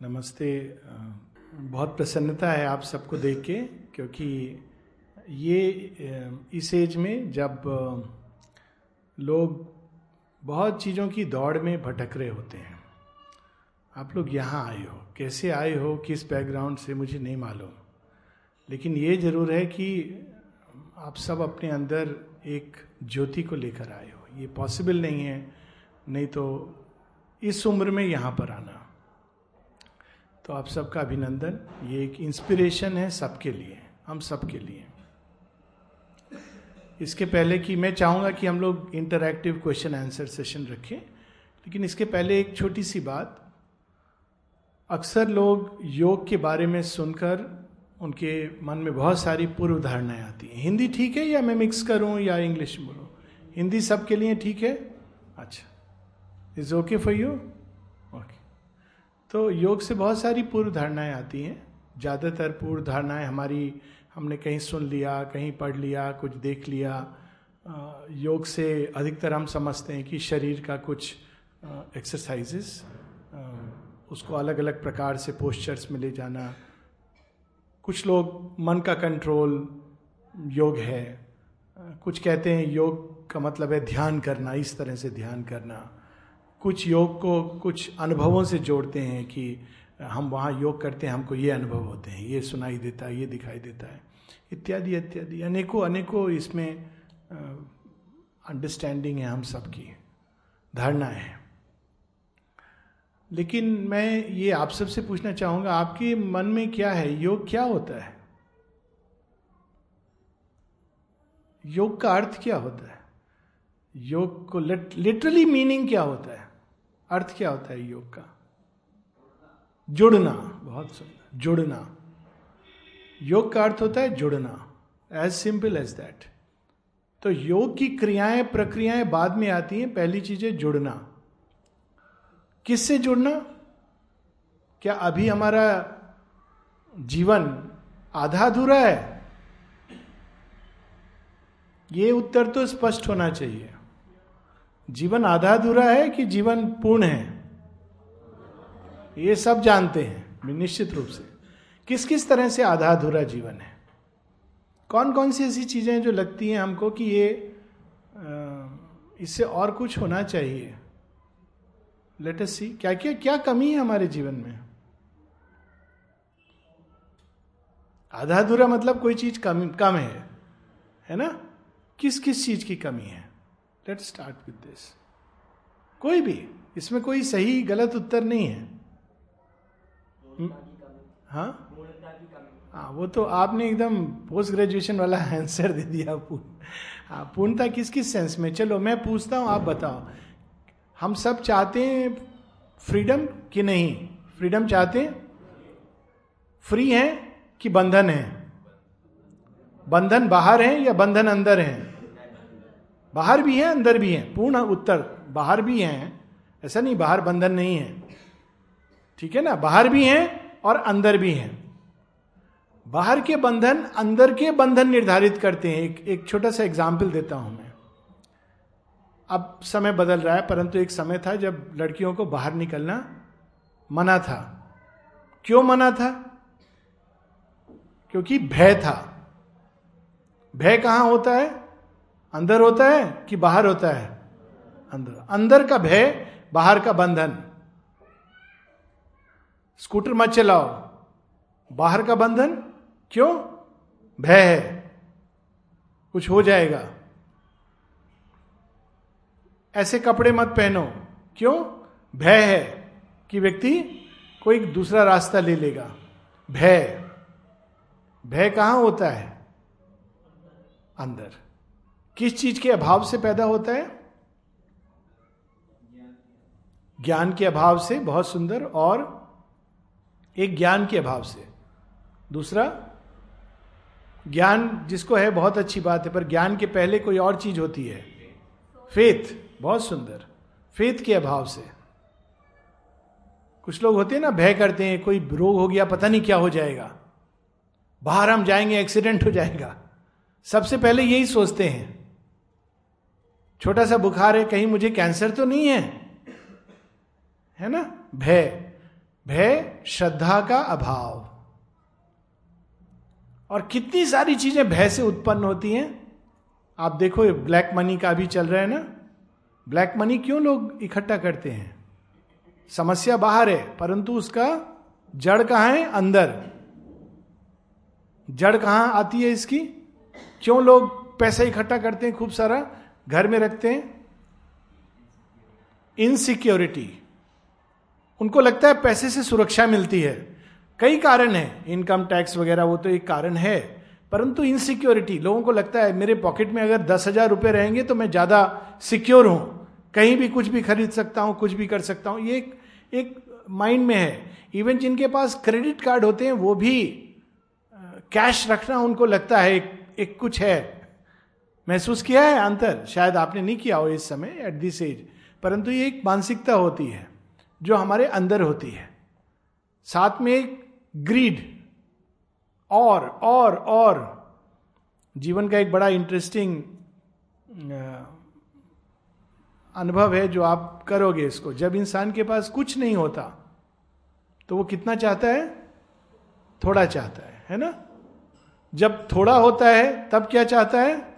नमस्ते। बहुत प्रसन्नता है आप सबको देख के, क्योंकि ये इस एज में जब लोग बहुत चीज़ों की दौड़ में भटक रहे होते हैं, आप लोग यहाँ आए हो। कैसे आए हो, किस बैकग्राउंड से, मुझे नहीं मालूम। लेकिन ये ज़रूर है कि आप सब अपने अंदर एक ज्योति को लेकर आए हो। ये पॉसिबल नहीं है, नहीं तो इस उम्र में यहाँ पर आना। तो आप सबका अभिनंदन। ये एक इंस्पिरेशन है सबके लिए, हम सबके लिए। इसके पहले कि मैं चाहूँगा कि हम लोग इंटरैक्टिव क्वेश्चन आंसर सेशन रखें, लेकिन इसके पहले एक छोटी सी बात। अक्सर लोग योग के बारे में सुनकर उनके मन में बहुत सारी पूर्व धारणाएँ आती हैं। हिंदी ठीक है या मैं मिक्स करूँ या इंग्लिश बोलूँ? हिंदी सबके लिए ठीक है? अच्छा। इज़ ओके फॉर यू तो योग से बहुत सारी पूर्व धारणाएँ आती हैं। ज़्यादातर पूर्व धारणाएँ हमारी, हमने कहीं सुन लिया, कहीं पढ़ लिया, कुछ देख लिया। योग से अधिकतर हम समझते हैं कि शरीर का कुछ एक्सरसाइजेस उसको अलग अलग प्रकार से पोस्चर्स में ले जाना। कुछ लोग मन का कंट्रोल योग है। कुछ कहते हैं योग का मतलब है ध्यान करना, इस तरह से ध्यान करना। कुछ योग को कुछ अनुभवों से जोड़ते हैं कि हम वहाँ योग करते हैं, हमको ये अनुभव होते हैं, ये सुनाई देता है, ये दिखाई देता है, इत्यादि इत्यादि। अनेकों अनेकों इसमें अंडरस्टैंडिंग है हम सबकी धारणा है। लेकिन मैं ये आप सबसे पूछना चाहूँगा, आपके मन में क्या है? योग क्या होता है? योग का अर्थ क्या होता है? योग को लिटरली मीनिंग क्या होता है? अर्थ क्या होता है योग का? जुड़ना, बहुत सुंदर, जुड़ना। योग का अर्थ होता है जुड़ना एज सिंपल एज दैट तो योग की क्रियाएँ, प्रक्रियाएँ बाद में आती हैं, पहली चीज़ है जुड़ना। किससे जुड़ना? क्या अभी हमारा जीवन आधा अधूरा है? ये उत्तर तो स्पष्ट होना चाहिए। जीवन आधा अधूरा है कि जीवन पूर्ण है? ये सब जानते हैं निश्चित रूप से। किस किस तरह से आधा अधूरा जीवन है? कौन कौन सी ऐसी चीज़ें जो लगती हैं हमको कि ये इससे और कुछ होना चाहिए? लेट अस सी क्या क्या क्या कमी है हमारे जीवन में? आधा अधूरा मतलब कोई चीज़ कम कम है है ना? किस किस चीज़ की कमी है? लेट स्टार्ट विद दिस कोई भी इसमें कोई सही गलत उत्तर नहीं है। हाँ? हाँ वो तो आपने एकदम पोस्ट ग्रेजुएशन वाला आंसर दे दिया हाँ पूर्णता किस किस सेंस में? चलो मैं पूछता हूँ आप बताओ। हम सब चाहते हैं फ्रीडम कि नहीं? फ्रीडम चाहते हैं? फ्री हैं कि बंधन है? बंधन बाहर है या बंधन अंदर है? बाहर भी है, अंदर भी है। पूर्ण उत्तर, बाहर भी हैं। ऐसा नहीं, बाहर बंधन नहीं है। ठीक है ना? बाहर भी हैं और अंदर भी हैं। बाहर के बंधन, अंदर के बंधन निर्धारित करते हैं। एक एक छोटा सा एग्ज़ाम्पल देता हूँ मैं। अब समय बदल रहा है, परंतु एक समय था जब लड़कियों को बाहर निकलना मना था। क्यों मना था? क्योंकि भय था। भय कहाँ होता है? अंदर होता है कि बाहर होता है? अंदर। अंदर का भय, बाहर का बंधन। स्कूटर मत चलाओ। बाहर का बंधन? क्यों? भय है। कुछ हो जाएगा। ऐसे कपड़े मत पहनो। क्यों? भय है कि व्यक्ति कोई दूसरा रास्ता ले लेगा। भय। भय कहाँ होता है? अंदर। किस चीज़ के अभाव से पैदा होता है? ज्ञान के अभाव से, बहुत सुंदर, और एक ज्ञान के अभाव से। दूसरा, ज्ञान जिसको है, बहुत अच्छी बात है, पर ज्ञान के पहले कोई और चीज़ होती है। फेथ, बहुत सुंदर। फेथ के अभाव से। कुछ लोग होते हैं ना, भय करते हैं, कोई रोग हो गया, पता नहीं क्या हो जाएगा। बाहर हम जाएँगे, एक्सीडेंट हो जाएगा। सबसे पहले यही सोचते हैं। छोटा सा बुखार है, कहीं मुझे कैंसर तो नहीं है? है ना? भय। भय, श्रद्धा का अभाव। और कितनी सारी चीज़ें भय से उत्पन्न होती हैं? आप देखो ब्लैक मनी का भी चल रहा है ना? ब्लैक मनी क्यों लोग इकट्ठा करते हैं? समस्या बाहर है, परंतु उसका जड़ कहाँ है? अंदर। जड़ कहाँ आती है इसकी? क्यों लोग पैसा इकट्ठा करते हैं खूब सारा? घर में रखते हैं? इनसिक्योरिटी उनको लगता है पैसे से सुरक्षा मिलती है। कई कारण है। इनकम टैक्स वगैरह वो तो एक कारण है। परंतु इनसिक्योरिटी लोगों को लगता है मेरे पॉकेट में अगर दस हज़ार रुपये रहेंगे तो मैं ज़्यादा सिक्योर हूँ। कहीं भी कुछ भी खरीद सकता हूँ कुछ भी कर सकता हूँ। ये एक, एक माइंड में है। इवन जिनके पास क्रेडिट कार्ड होते हैं वो भी कैश रखना उनको लगता है एक, एक कुछ है। महसूस किया है? अंतर। शायद आपने नहीं किया हो इस समय एट दिस एज परंतु ये एक मानसिकता होती है, जो हमारे अंदर होती है। साथ में एक ग्रीड और और और। जीवन का एक बड़ा इंटरेस्टिंग अनुभव है जो आप करोगे इसको। जब इंसान के पास कुछ नहीं होता तो वो कितना चाहता है? थोड़ा चाहता है है ना? जब थोड़ा होता है, तब क्या चाहता है?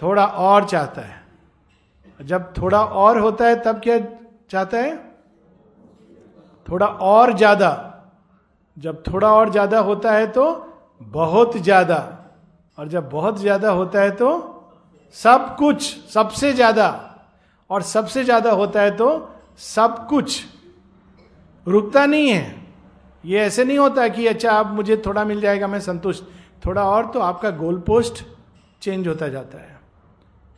थोड़ा और चाहता है। जब थोड़ा और होता है, तब क्या चाहता है? थोड़ा और ज़्यादा। जब थोड़ा और ज़्यादा होता है तो बहुत ज़्यादा। और जब बहुत ज़्यादा होता है तो सब कुछ, सबसे ज़्यादा। और सबसे ज़्यादा होता है तो सब कुछ। रुकता नहीं है। ये ऐसे नहीं होता कि अच्छा अब मुझे थोड़ा मिल जाएगा, मैं संतुष्ट। थोड़ा और तो आपका गोल पोस्ट चेंज होता जाता है।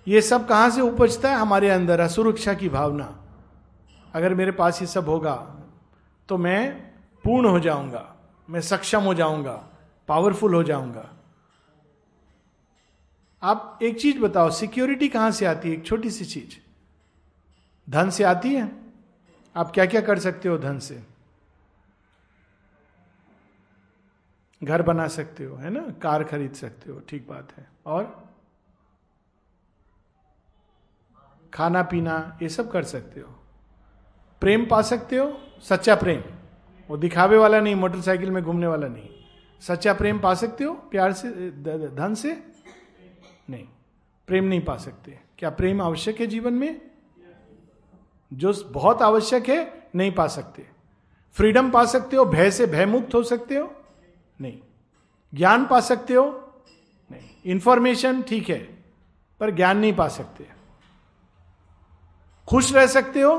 ये सब कहाँ से उपजता है? हमारे अंदर असुरक्षा की भावना। अगर मेरे पास ये सब होगा तो मैं पूर्ण हो जाऊँगा, मैं सक्षम हो जाऊँगा पावरफुल हो जाऊँगा। आप एक चीज़ बताओ सिक्योरिटी कहाँ से आती है? एक छोटी सी चीज़। धन से आती है? आप क्या क्या कर सकते हो धन से? घर बना सकते हो, है ना? कार खरीद सकते हो, ठीक बात है। और खाना पीना, ये सब कर सकते हो। प्रेम पा सकते हो, सच्चा प्रेम। वो दिखावे वाला नहीं, मोटरसाइकिल में घूमने वाला नहीं। सच्चा प्रेम पा सकते हो, प्यार से धन से? नहीं। प्रेम नहीं पा सकते। क्या प्रेम आवश्यक है जीवन में? जो बहुत आवश्यक है, नहीं पा सकते। फ्रीडम पा सकते हो, भय से भयमुक्त हो सकते हो? नहीं। ज्ञान पा सकते हो? नहीं। इंफॉर्मेशन ठीक है, पर ज्ञान नहीं पा सकते। खुश रह सकते हो।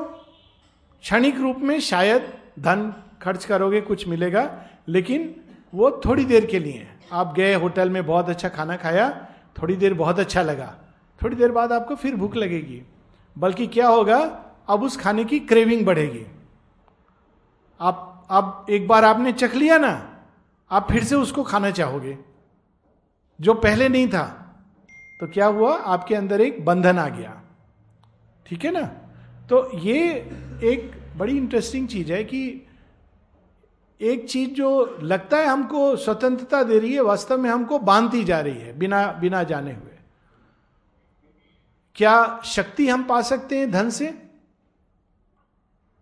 क्षणिक रूप में शायद धन खर्च करोगे, कुछ मिलेगा, लेकिन वो थोड़ी देर के लिए। आप गए होटल में, बहुत अच्छा खाना खाया, थोड़ी देर बहुत अच्छा लगा। थोड़ी देर बाद आपको फिर भूख लगेगी। बल्कि क्या होगा, अब उस खाने की क्रेविंग बढ़ेगी। आप, अब एक बार आपने चख लिया ना, आप फिर से उसको खाना चाहोगे। जो पहले नहीं था तो क्या हुआ, आपके अंदर एक बंधन आ गया। ठीक है ना? तो ये एक बड़ी इंटरेस्टिंग चीज़ है कि एक चीज़ जो लगता है हमको स्वतंत्रता दे रही है, वास्तव में हमको बांधती जा रही है, बिना बिना जाने हुए। क्या शक्ति हम पा सकते हैं धन से?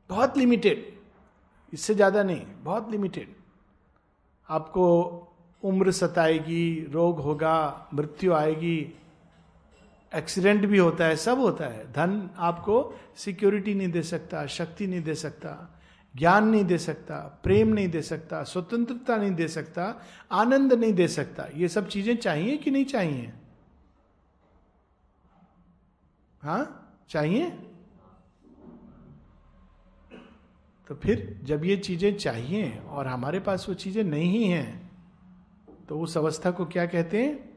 बहुत लिमिटेड इससे ज़्यादा नहीं, बहुत लिमिटेड आपको उम्र सताएगी, रोग होगा, मृत्यु आएगी एक्सीडेंट भी होता है, सब होता है। धन आपको सिक्योरिटी नहीं दे सकता, शक्ति नहीं दे सकता, ज्ञान नहीं दे सकता, प्रेम नहीं दे सकता, स्वतंत्रता नहीं दे सकता, आनंद नहीं दे सकता। ये सब चीज़ें चाहिए कि नहीं चाहिए? हाँ? चाहिए? तो फिर जब ये चीज़ें चाहिए और हमारे पास वो चीज़ें नहीं हैं तो उस अवस्था को क्या कहते हैं?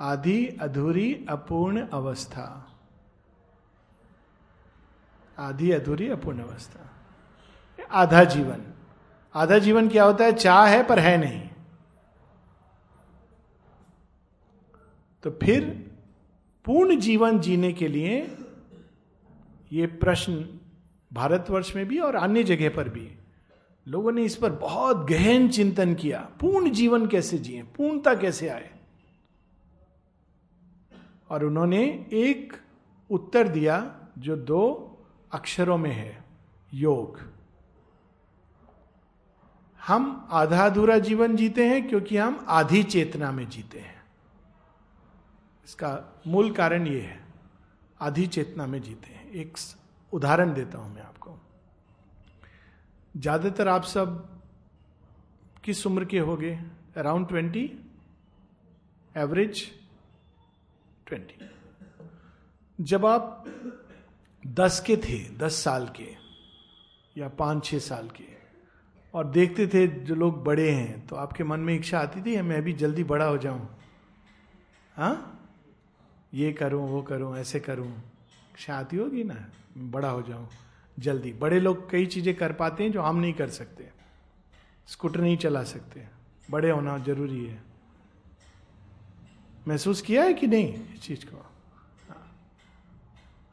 आधी अधूरी अपूर्ण अवस्था। आधी अधूरी अपूर्ण अवस्था। आधा जीवन। आधा जीवन क्या होता है? चाह है पर है नहीं। तो फिर पूर्ण जीवन जीने के लिए ये प्रश्न भारतवर्ष में भी और अन्य जगह पर भी लोगों ने इस पर बहुत गहन चिंतन किया। पूर्ण जीवन कैसे जिए? पूर्णता कैसे आए? और उन्होंने एक उत्तर दिया जो दो अक्षरों में है, योग। हम आधा अधूरा जीवन जीते हैं क्योंकि हम आधी चेतना में जीते हैं। इसका मूल कारण ये है, आधी चेतना में जीते हैं। एक उदाहरण देता हूँ मैं आपको। ज़्यादातर आप सब किस उम्र के हो गए अराउंड ट्वेंटी? एवरेज? ट्वेंटी जब आप दस के थे, दस साल के, या पाँच, छह साल के, और देखते थे जो लोग बड़े हैं तो आपके मन में इच्छा आती थी मैं भी जल्दी बड़ा हो जाऊँ? हाँ? ये करूँ, वो करूँ, ऐसे करूँ। इच्छा आती होगी ना बड़ा हो जाऊँ, जल्दी। बड़े लोग कई चीज़ें कर पाते हैं जो हम नहीं कर सकते। स्कूटर नहीं चला सकते। बड़े होना ज़रूरी है। महसूस किया है कि नहीं इस चीज़ को?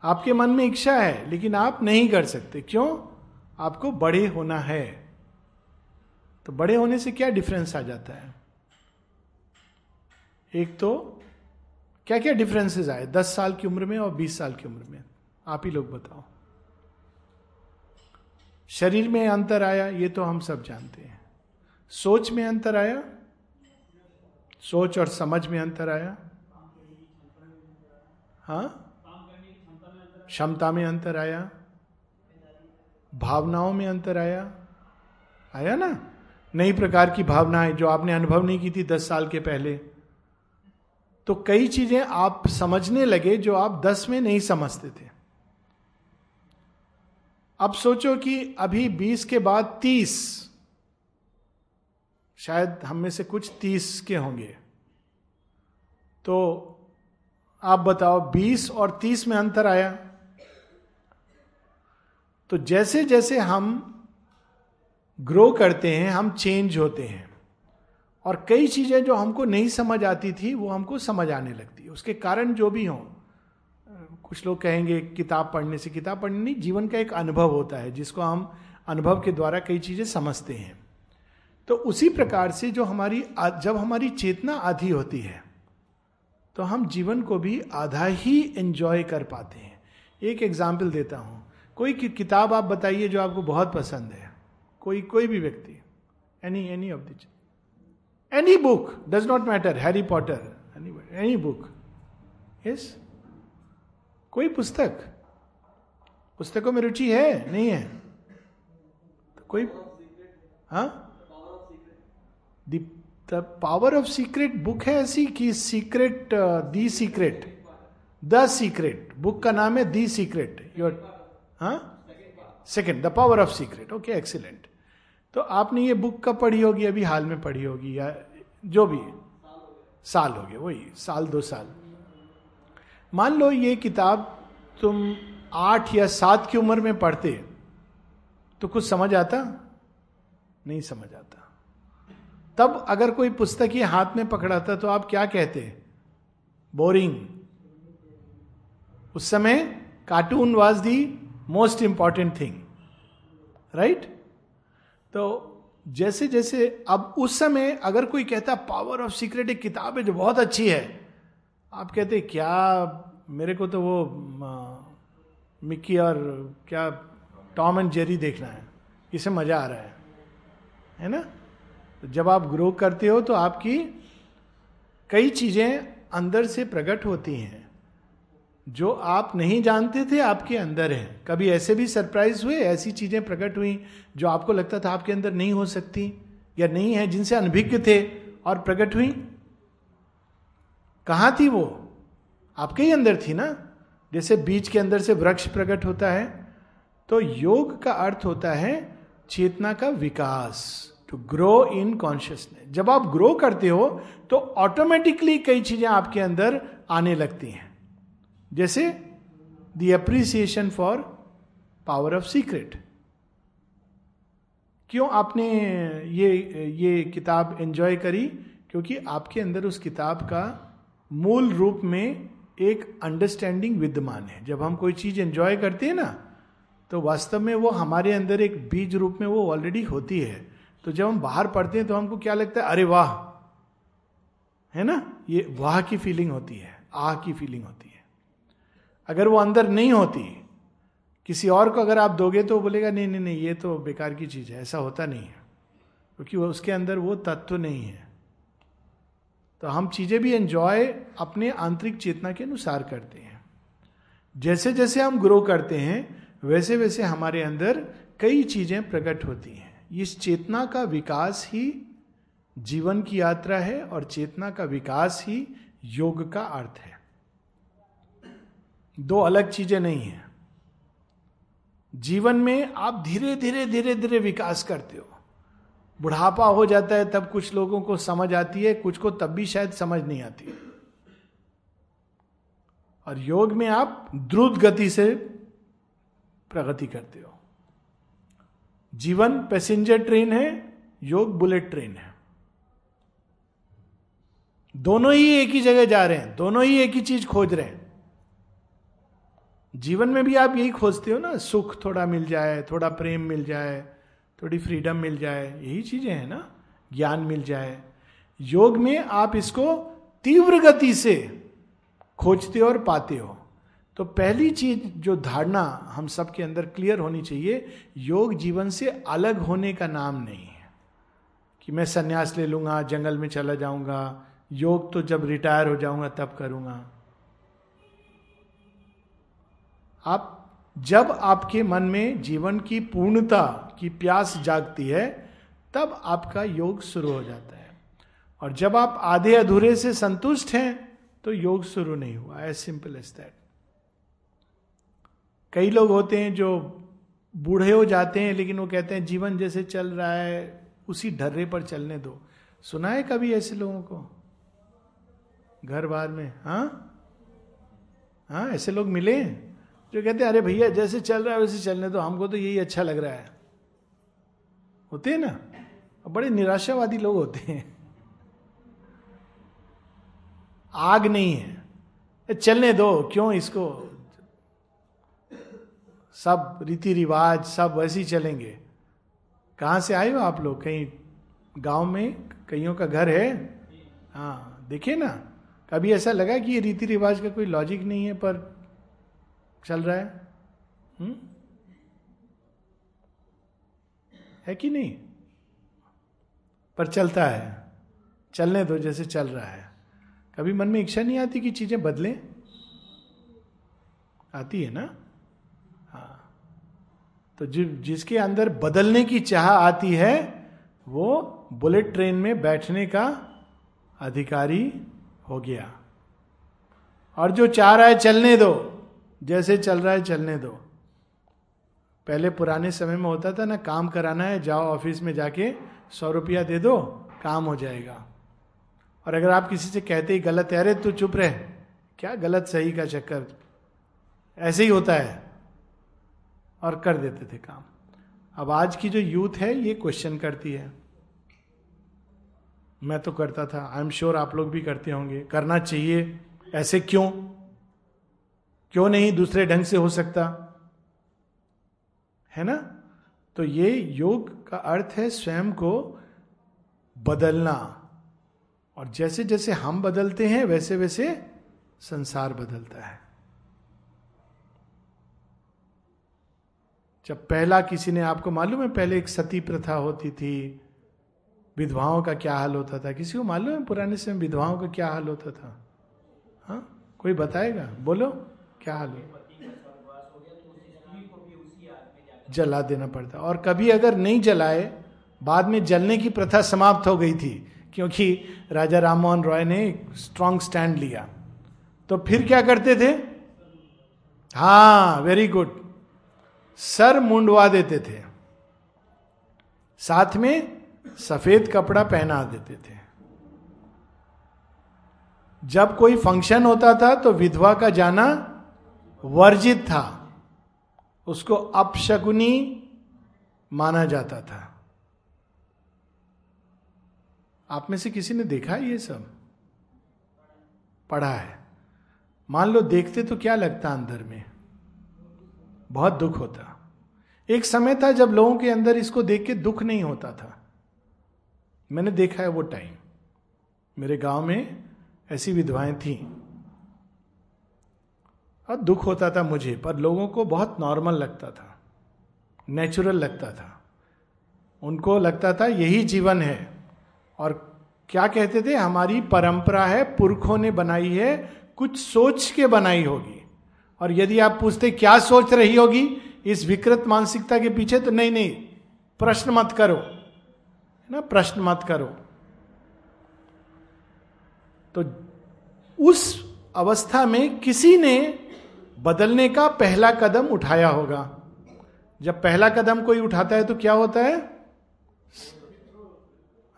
आपके मन में इच्छा है, लेकिन आप नहीं कर सकते। क्यों? आपको बड़े होना है। तो बड़े होने से क्या डिफरेंस आ जाता है? एक तो क्या क्या डिफरेंसेस आए? दस साल की उम्र में और बीस साल की उम्र में। आप ही लोग बताओ। शरीर में अंतर आया, ये तो हम सब जानते हैं। सोच में अंतर आया सोच और समझ में अंतर आया? हाँ? क्षमता में अंतर आया? भावनाओं में अंतर आया? आया ना? नई प्रकार की भावनाएँ जो आपने अनुभव नहीं की थी दस साल के पहले। तो कई चीज़ें आप समझने लगे जो आप दस में नहीं समझते थे। अब सोचो कि अभी बीस के बाद तीस शायद हम में से कुछ तीस के होंगे। तो आप बताओ, बीस और तीस में अंतर आया? तो जैसे जैसे हम ग्रो करते हैं, हम चेंज होते हैं। और कई चीज़ें जो हमको नहीं समझ आती थी, वो हमको समझ आने लगती है। उसके कारण जो भी हों, कुछ लोग कहेंगे, किताब पढ़ने से, किताब पढ़ने नहीं, जीवन का एक अनुभव होता है, जिसको हम अनुभव के द्वारा कई चीज़ें समझते हैं। तो उसी प्रकार से जो हमारी जब हमारी चेतना आधी होती है तो हम जीवन को भी आधा ही एंजॉय कर पाते हैं। एक एग्ज़ाम्पल देता हूँ। कोई कि, किताब आप बताइए जो आपको बहुत पसंद है। कोई कोई भी व्यक्ति। Any any of the any book does not matter Harry Potter any book yes कोई पुस्तक? पुस्तकों में रुचि है? नहीं है? तो कोई हाँ? The power of secret book है ऐसी कि secret the secret the secret book का नाम है दी सीक्रेट योर हाँ? Second the power of secret okay excellent तो आपने ये बुक कब पढ़ी होगी? अभी हाल में पढ़ी होगी या जो भी साल हो गए वही, साल, दो साल। मान लो ये किताब तुम आठ या सात की उम्र में पढ़ते तो कुछ समझ आता? नहीं समझ आता। तब अगर कोई पुस्तक ये हाथ में पकड़ाता तो आप क्या कहते बोरिंग उस समय cartoon was the most important thing right तो जैसे जैसे अब उस समय अगर कोई कहता पावर ऑफ़ सीक्रेट एक किताब है जो बहुत अच्छी है, आप कहते, क्या मेरे को तो वो मिक्की और क्या टॉम एंड जेरी देखना है इसे मज़ा आ रहा है। है ना? तो जब आप ग्रो करते हो तो आपकी कई चीज़ें अंदर से प्रकट होती हैं। जो आप नहीं जानते थे, आपके अंदर है। कभी ऐसे भी सरप्राइज़ हुए, ऐसी चीज़ें प्रकट हुई, जो आपको लगता था आपके अंदर नहीं हो सकती, या नहीं है, जिनसे अनभिज्ञ थे और प्रकट हुई? कहा थी वो? आपके ही अंदर थी ना? जैसे बीज के अंदर से वृक्ष प्रकट होता है तो योग का अर्थ होता है चेतना का विकास। टू ग्रो इन कॉन्शियसनेस जब आप ग्रो करते हो तो ऑटोमेटिकली कई चीज़ें आपके अंदर आने लगती हैं। जैसे the appreciation for power of secret क्यों आपने ये ये किताब एंजॉय करी? क्योंकि आपके अंदर उस किताब का मूल रूप में एक अंडरस्टैंडिंग विद्यमान है। जब हम कोई चीज़ एंजॉय करते हैं ना तो वास्तव में वो हमारे अंदर एक बीज रूप में वो ऑलरेडी होती है। तो जब हम बाहर पढ़ते हैं तो हमको क्या लगता है? अरे वाह। है ना? ये वाह की फीलिंग होती है, आह की फीलिंग होती है। अगर वो अंदर नहीं होती, किसी और को अगर आप दोगे तो बोलेगा, नहीं नहीं नहीं, ये तो बेकार की चीज़ है, ऐसा होता नहीं है। क्योंकि वो, उसके अंदर वो तत्व नहीं है। तो हम चीज़ें भी एंजॉय अपने आंतरिक चेतना के अनुसार करते हैं। जैसे जैसे हम ग्रो करते हैं वैसे वैसे हमारे अंदर कई चीज़ें प्रकट होती हैं। इस चेतना का विकास ही जीवन की यात्रा है और चेतना का विकास ही योग का अर्थ है। दो अलग चीज़ें नहीं है। जीवन में आप धीरे धीरे धीरे धीरे विकास करते हो। बुढ़ापा हो जाता है तब कुछ लोगों को समझ आती है, कुछ को तब भी शायद समझ नहीं आती। और योग में आप द्रुत गति से प्रगति करते हो। जीवन पैसेंजर ट्रेन है, योग बुलेट ट्रेन है। दोनों ही एक ही जगह जा रहे हैं, दोनों ही एक ही चीज़ खोज रहे हैं। जीवन में भी आप यही खोजते हो ना, सुख थोड़ा मिल जाए, थोड़ा प्रेम मिल जाए, थोड़ी फ्रीडम मिल जाए, यही चीज़ें हैं ना, ज्ञान मिल जाए। योग में आप इसको तीव्र गति से खोजते हो और पाते हो। तो पहली चीज़ जो धारणा हम सबके अंदर क्लियर होनी चाहिए, योग जीवन से अलग होने का नाम नहीं है। कि मैं संन्यास ले लूँगा, जंगल में चला जाऊँगा, योग तो जब रिटायर हो जाऊँगा तब करूँगा। आप, जब आपके मन में जीवन की पूर्णता की प्यास जागती है, तब आपका योग शुरू हो जाता है। और जब आप आधे अधूरे से संतुष्ट हैं तो योग शुरू नहीं हुआ। एज सिंपल एज दैट कई लोग होते हैं जो बूढ़े हो जाते हैं, लेकिन वो कहते हैं, जीवन जैसे चल रहा है, उसी ढर्रे पर चलने दो। सुना है कभी ऐसे लोगों को? घर बार में हाँ? हाँ ऐसे लोग मिले जो कहते हैं, अरे भैया, जैसे चल रहा है, वैसे चलने दो, हमको तो यही अच्छा लग रहा है। होते हैं ना? बड़े निराशावादी लोग होते हैं। आग नहीं है। चलने दो, क्यों इसको सब रीति रिवाज सब वैसे ही चलेंगे। कहाँ से आए हो आप लोग? कहीं गाँव में? कईयों का घर है? हाँ देखिए ना। कभी ऐसा लगा कि ये रीति रिवाज का कोई लॉजिक नहीं है, पर चल रहा है? हुँ? है कि नहीं? पर चलता है। चलने दो जैसे चल रहा है। कभी मन में इच्छा नहीं आती कि चीज़ें बदलें? आती है ना? तो जि, जिसके अंदर बदलने की चाह आती है वो बुलेट ट्रेन में बैठने का अधिकारी हो गया। और जो चाह रहा है चलने दो। जैसे चल रहा है चलने दो। पहले पुराने समय में होता था ना काम कराना है जाओ ऑफ़िस में जाके सौ रुपया दे दो काम हो जाएगा। और अगर आप किसी से कहते ही गलत है अरे तू चुप रहे। क्या गलत सही का चक्कर? ऐसे ही होता है। और कर देते थे काम। अब आज की जो यूथ है, ये क्वेश्चन करती है। मैं तो करता था। आई एम श्योर आप लोग भी करते होंगे। करना चाहिए। ऐसे क्यों? क्यों नहीं दूसरे ढंग से हो सकता? है ना? तो ये योग का अर्थ है स्वयं को बदलना। और जैसे जैसे हम बदलते हैं वैसे वैसे संसार बदलता है। जब पहला किसी ने आपको, मालूम है पहले एक सती प्रथा होती थी, विधवाओं का क्या हाल होता था? किसी को मालूम है पुराने समय विधवाओं का क्या हाल होता था? हाँ? कोई बताएगा? बोलो, क्या हाल है? जला देना पड़ता। और कभी अगर नहीं जलाए, बाद में जलने की प्रथा समाप्त हो गई थी, क्योंकि राजा राममोहन रॉय ने स्ट्रांग स्टैंड लिया। तो फिर क्या करते थे? हाँ वेरी गुड सर मुंडवा देते थे। साथ में सफ़ेद कपड़ा पहना देते थे। जब कोई फ़ंक्शन होता था तो विधवा का जाना वर्जित था। उसको अपशकुनी माना जाता था। आप में से किसी ने देखा ये सब? पढ़ा है। मान लो देखते तो क्या लगता अंदर में? बहुत दुख होता। एक समय था जब लोगों के अंदर इसको देख के दुख नहीं होता था। मैंने देखा है वो टाइम। मेरे गाँव में ऐसी विधवाएँ थी। और दुख होता था मुझे, पर लोगों को बहुत नॉर्मल लगता था। नेचुरल लगता था। उनको लगता था, यही जीवन है। और क्या कहते थे? हमारी परंपरा है, पुरखों ने बनाई है, कुछ सोच के बनाई होगी। और यदि आप पूछते क्या सोच रही होगी इस विकृत मानसिकता के पीछे तो नहीं नहीं, प्रश्न मत करो, है ना? प्रश्न मत करो। तो उस अवस्था में किसी ने बदलने का पहला कदम उठाया होगा। जब पहला कदम कोई उठाता है तो क्या होता है?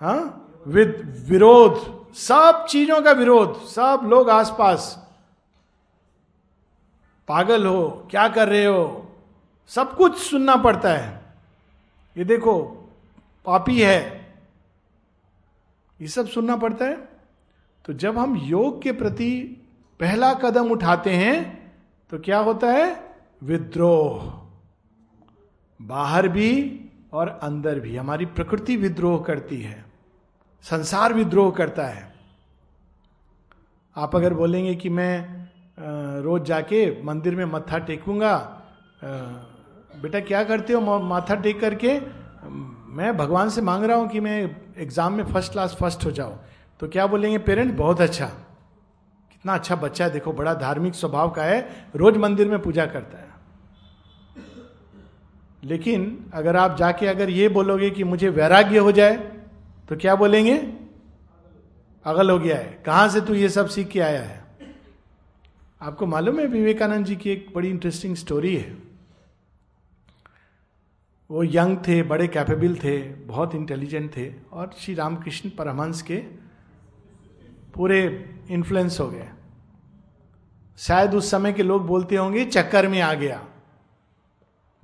हा? विद, विरोध। सब चीज़ों का विरोध, सब लोग आसपास। पागल हो, क्या कर रहे हो? सब कुछ सुनना पड़ता है। ये देखो, पापी है। ये सब सुनना पड़ता है। तो जब हम योग के प्रति पहला कदम उठाते हैं तो क्या होता है? विद्रोह। बाहर भी और अंदर भी। हमारी प्रकृति विद्रोह करती है। संसार विद्रोह करता है। आप अगर बोलेंगे कि मैं रोज जाके मंदिर में मत्था टेकूँगा। बेटा क्या करते हो माथा टेक करके? मैं भगवान से मांग रहा हूँ कि मैं एग्ज़ाम में फ़र्स्ट क्लास फ़र्स्ट हो जाऊँ। तो क्या बोलेंगे पेरेंट? बहुत अच्छा। कितना अच्छा बच्चा है, देखो, बड़ा धार्मिक स्वभाव का है, रोज मंदिर में पूजा करता है। लेकिन अगर आप जाके अगर ये बोलोगे कि मुझे वैराग्य हो जाए तो क्या बोलेंगे? अगल हो गया है। कहाँ से तू ये सब सीख के आया है? आपको मालूम है विवेकानंद जी की एक बड़ी इंटरेस्टिंग स्टोरी है। वो यंग थे, बड़े कैपेबल थे, बहुत इंटेलिजेंट थे और श्री रामकृष्ण परमहंस के पूरे इन्फ्लुएंस हो गए। शायद उस समय के लोग बोलते होंगे, चक्कर में आ गया।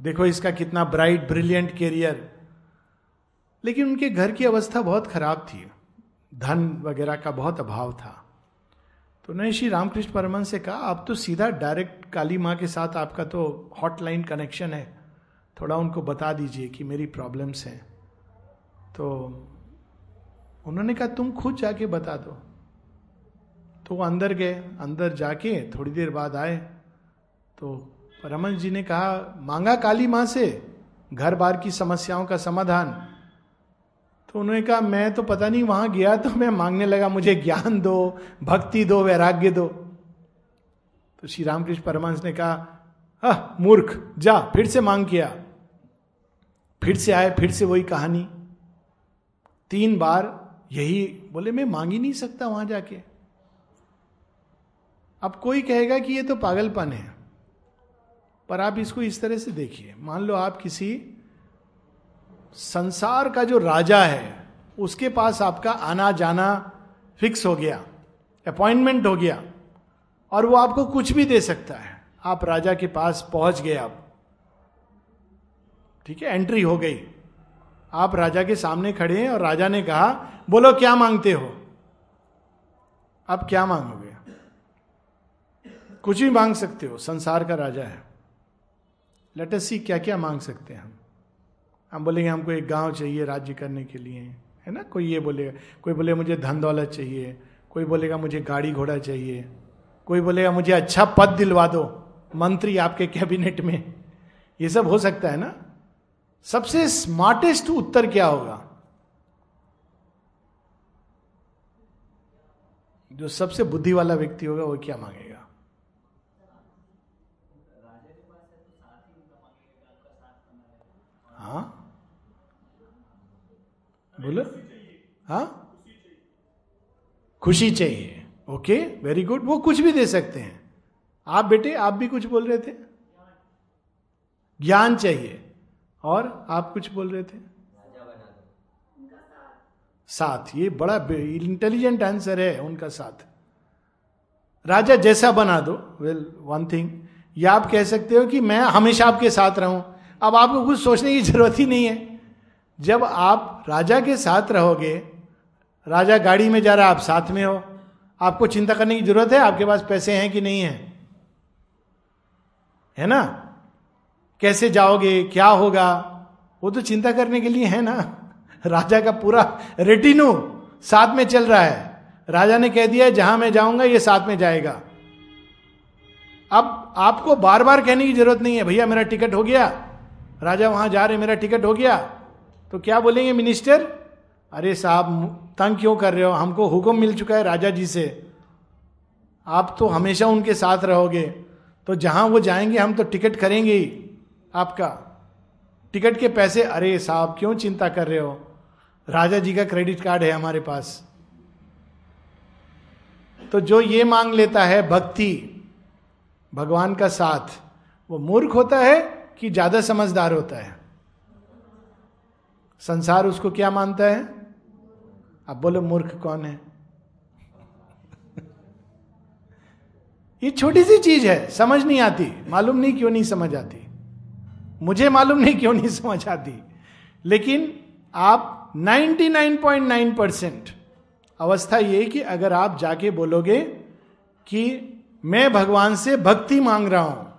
देखो इसका कितना ब्राइट ब्रिलियंट कैरियर लेकिन उनके घर की अवस्था बहुत खराब थी। धन वगैरह का बहुत अभाव था। तो उन्होंने श्री रामकृष्ण परमन से कहा, आप तो सीधा डायरेक्ट काली माँ के साथ आपका तो हॉटलाइन कनेक्शन है। थोड़ा उनको बता दीजिए कि मेरी प्रॉब्लम्स हैं। तो उन्होंने कहा, तुम खुद जाके बता दो। तो वो अंदर गए, अंदर जाके थोड़ी देर बाद आए। तो रमन जी ने कहा, मांगा काली माँ से, घर बार की समस्याओं का समाधान। तो उन्होंने कहा, मैं तो पता नहीं वहाँ गया तो मैं मांगने लगा, मुझे ज्ञान दो, भक्ति दो, वैराग्य दो। तो श्री रामकृष्ण परमहंस ने कहा मूर्ख, जा, फिर से मांग किया। फिर से आए, फिर से वही कहानी। तीन बार यही बोले, मैं मांग ही नहीं सकता वहाँ जाके। अब कोई कहेगा कि ये तो पागलपन है, पर आप इसको इस तरह से देखिए। मान लो आप किसी संसार का जो राजा है, उसके पास आपका आना जाना फिक्स हो गया, अपॉइंटमेंट हो गया, और वो आपको कुछ भी दे सकता है। आप राजा के पास पहुँच गए आप। ठीक है, एंट्री हो गई। आप राजा के सामने खड़े हैं और राजा ने कहा, बोलो, क्या मांगते हो? आप क्या मांगोगे? कुछ भी मांग सकते हो, संसार का राजा है। लेट अस सी क्या क्या मांग सकते हैं हम? हम बोलेंगे, हमको एक गाँव चाहिए राज्य करने के लिए। है ना? कोई ये बोलेगा, कोई बोले मुझे धन दौलत चाहिए। कोई बोलेगा, मुझे गाड़ी घोड़ा चाहिए। कोई बोलेगा, मुझे अच्छा पद दिलवा दो। मंत्री आपके कैबिनेट में। ये सब हो सकता है ना? सबसे स्मार्टेस्ट उत्तर क्या होगा? जो सबसे बुद्धि वाला व्यक्ति होगा, वो क्या मांगेगा हाँ बोलो। हाँ? खुशी चाहिए। ओके वेरी गुड वो कुछ भी दे सकते हैं। आप बेटे, आप भी कुछ बोल रहे थे? ज्ञान चाहिए। और आप कुछ बोल रहे थे? साथ। ये बड़ा इंटेलिजेंट आंसर है उनका साथ। राजा, जैसा बना दो। वेल वन थिंग या आप कह सकते हो कि मैं हमेशा आपके साथ रहूँ। अब आपको कुछ सोचने की ज़रूरत ही नहीं है। जब आप राजा के साथ रहोगे, राजा गाड़ी में जा रहा आप साथ में हो। आपको चिंता करने की ज़रूरत है, आपके पास पैसे हैं कि नहीं है? है ना? कैसे जाओगे, क्या होगा? वो तो चिंता करने के लिए है ना? राजा का पूरा रेटिनो साथ में चल रहा है। राजा ने कह दिया जहाँ मैं जाऊँगा, ये साथ में जाएगा। अब आपको बार बार कहने की ज़रूरत नहीं है, भैया, मेरा टिकट हो गया। राजा वहाँ जा रहे मेरा टिकट हो गया। तो क्या बोलेंगे मिनिस्टर अरे साहब, तंग क्यों कर रहे हो? हमको हुक्म मिल चुका है राजा जी से। आप तो हमेशा उनके साथ रहोगे। तो जहाँ वो जाएँगे, हम तो टिकट करेंगे ही। आपका। टिकट के पैसे, अरे साहब, क्यों चिंता कर रहे हो? राजा जी का क्रेडिट कार्ड है हमारे पास। तो जो ये मांग लेता है, भक्ति, भगवान का साथ, वो मूर्ख होता है कि ज़्यादा समझदार होता है? संसार उसको क्या मानता है? अब बोलो, मूर्ख कौन है? ये छोटी सी चीज़ है, समझ नहीं आती। मालूम नहीं क्यों नहीं समझ आती। मुझे मालूम नहीं क्यों नहीं समझ आती। लेकिन आप 99.9 परसेंट अवस्था ये कि अगर आप जाके बोलोगे कि मैं भगवान से भक्ति मांग रहा हूँ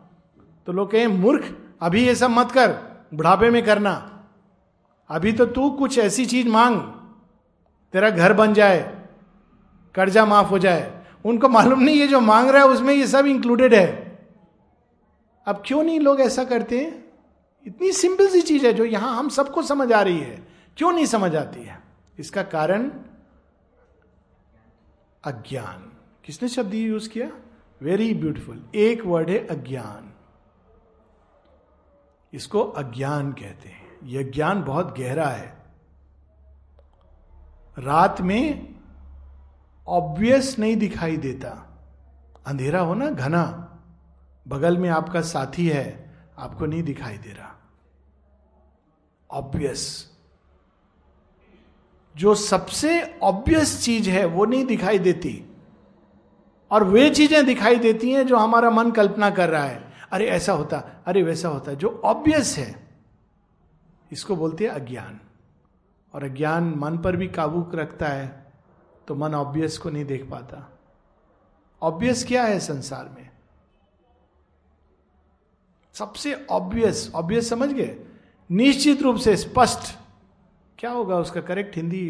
तो लोग कहें, मूर्ख, अभी ये सब मत कर, बुढ़ापे में करना। अभी तो तू कुछ ऐसी चीज़ मांग। तेरा घर बन जाए, कर्जा माफ़ हो जाए। उनको मालूम नहीं ये जो मांग रहा है, उसमें ये सब इंक्लूडेड है। अब क्यों नहीं लोग ऐसा करते हैं? इतनी सिंपल सी चीज़ है जो यहाँ हम सबको समझ आ रही है। क्यों नहीं समझ आती है? इसका कारण अज्ञान। किसने शब्द यूज़ किया? वेरी ब्यूटिफुल एक वर्ड है अज्ञान। इसको अज्ञान कहते हैं। यह ज्ञान बहुत गहरा है। रात में ऑब्वियस नहीं दिखाई देता। अंधेरा हो ना, घना। बगल में आपका साथी है, आपको नहीं दिखाई दे रहा। ऑब्वियस जो सबसे ऑब्वियस चीज़ है, वो नहीं दिखाई देती। और वे चीज़ें दिखाई देती हैं जो हमारा मन कल्पना कर रहा है। अरे ऐसा होता, अरे वैसा होता। जो ऑब्वियस है इसको बोलते हैं अज्ञान। और अज्ञान मन पर भी काबू रखता है तो मन ऑब्वियस को नहीं देख पाता। ऑब्वियस क्या है संसार में? सबसे ऑब्वियस ऑब्वियस समझ गए? निश्चित रूप से स्पष्ट। क्या होगा उसका करेक्ट हिंदी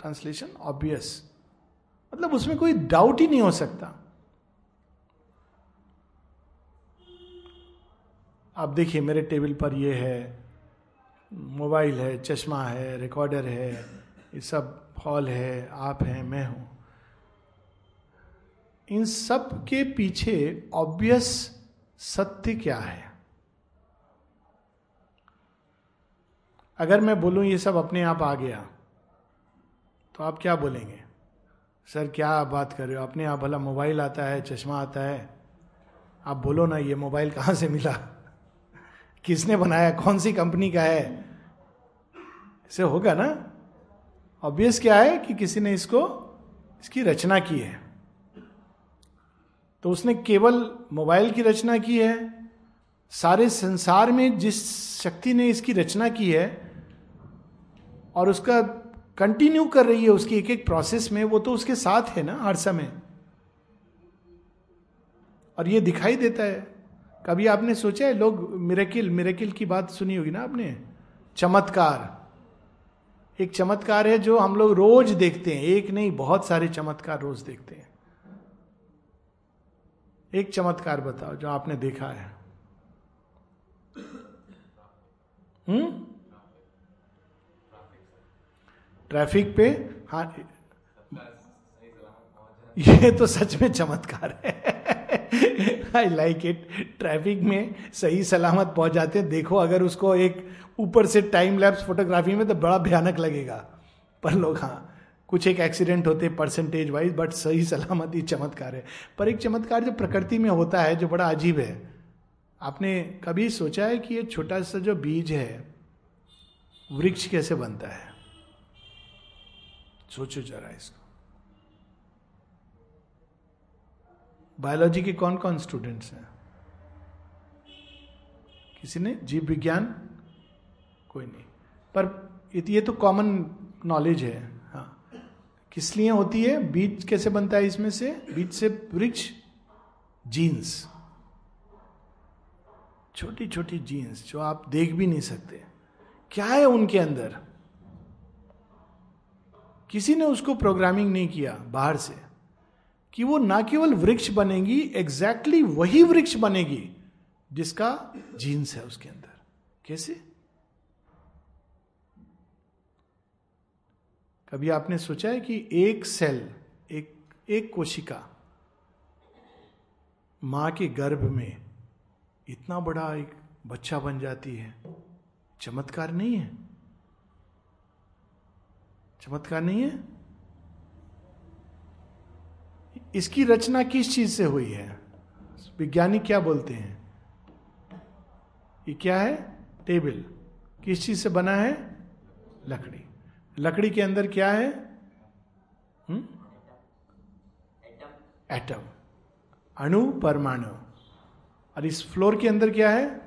ट्रांसलेशन ऑब्वियस मतलब उसमें कोई डाउट ही नहीं हो सकता। आप देखिए मेरे टेबल पर यह है मोबाइल है, चश्मा है रिकॉर्डर है, ये सब हॉल है, आप हैं, मैं हूँ। इन सब के पीछे ऑब्वियस सत्य क्या है? अगर मैं बोलूँ ये सब अपने आप आ गया तो आप क्या बोलेंगे? सर, क्या बात कर रहे हो? अपने आप भला मोबाइल आता है, चश्मा आता है। आप बोलो ना, ये मोबाइल कहाँ से मिला? किसने बनाया, कौन सी कंपनी का है? इसे होगा ना? ऑब्वियस क्या है कि किसी ने इसको, इसकी रचना की है। तो उसने केवल मोबाइल की रचना की है। सारे संसार में जिस शक्ति ने इसकी रचना की है, और उसका कंटिन्यू कर रही है उसकी एक एक प्रोसेस में, वो तो उसके साथ है ना, हर समय। और ये दिखाई देता है। कभी आपने सोचा है, लोग मिरेकिल मिरेकिल की बात सुनी होगी ना आपने? चमत्कार। एक चमत्कार है जो हम लोग रोज देखते हैं, एक नहीं, बहुत सारे चमत्कार रोज देखते हैं। एक चमत्कार बताओ जो आपने देखा है। हम्म? ट्रैफ़िक पे? हाँ। ये तो सच में चमत्कार है। आई लाइक इट ट्रैफ़िक में सही सलामत पहुँच जाते हैं। देखो, अगर उसको एक ऊपर से टाइम लैप्स फोटोग्राफी में तो बड़ा भयानक लगेगा। पर लोग हाँ कुछ एक एक्सीडेंट होते परसेंटेज वाइज बट सही सलामत ही चमत्कार है। पर एक चमत्कार जो प्रकृति में होता है, जो बड़ा अजीब है। आपने कभी सोचा है कि ये छोटा सा जो बीज है, वृक्ष कैसे बनता है? सोचो जरा इसको। बायोलॉजी के कौन कौन स्टूडेंट्स हैं? किसी ने? जीव विज्ञान? कोई नहीं। पर ये तो कॉमन नॉलेज है। हाँ। किस लिए होती है? बीज कैसे बनता है इसमें से? बीज से वृक्ष जीन्स छोटी छोटी जीन्स जो आप देख भी नहीं सकते। क्या है उनके अंदर? किसी ने उसको प्रोग्रामिंग नहीं किया बाहर से। कि वो ना केवल वृक्ष बनेगी एग्जैक्टली exactly वही वृक्ष बनेगी, जिसका जीन्स है उसके अंदर। कैसे? कभी आपने सोचा है कि एक सेल एक एक कोशिका माँ के गर्भ में इतना बड़ा एक बच्चा बन जाती है? चमत्कार नहीं है। चमत्कार नहीं है? इसकी रचना किस चीज़ से हुई है? विज्ञानी क्या बोलते हैं? ये क्या है? टेबल। किस चीज़ से बना है? लकड़ी। लकड़ी के अंदर क्या है? एटम। अणु, परमाणु। और इस फ्लोर के अंदर क्या है?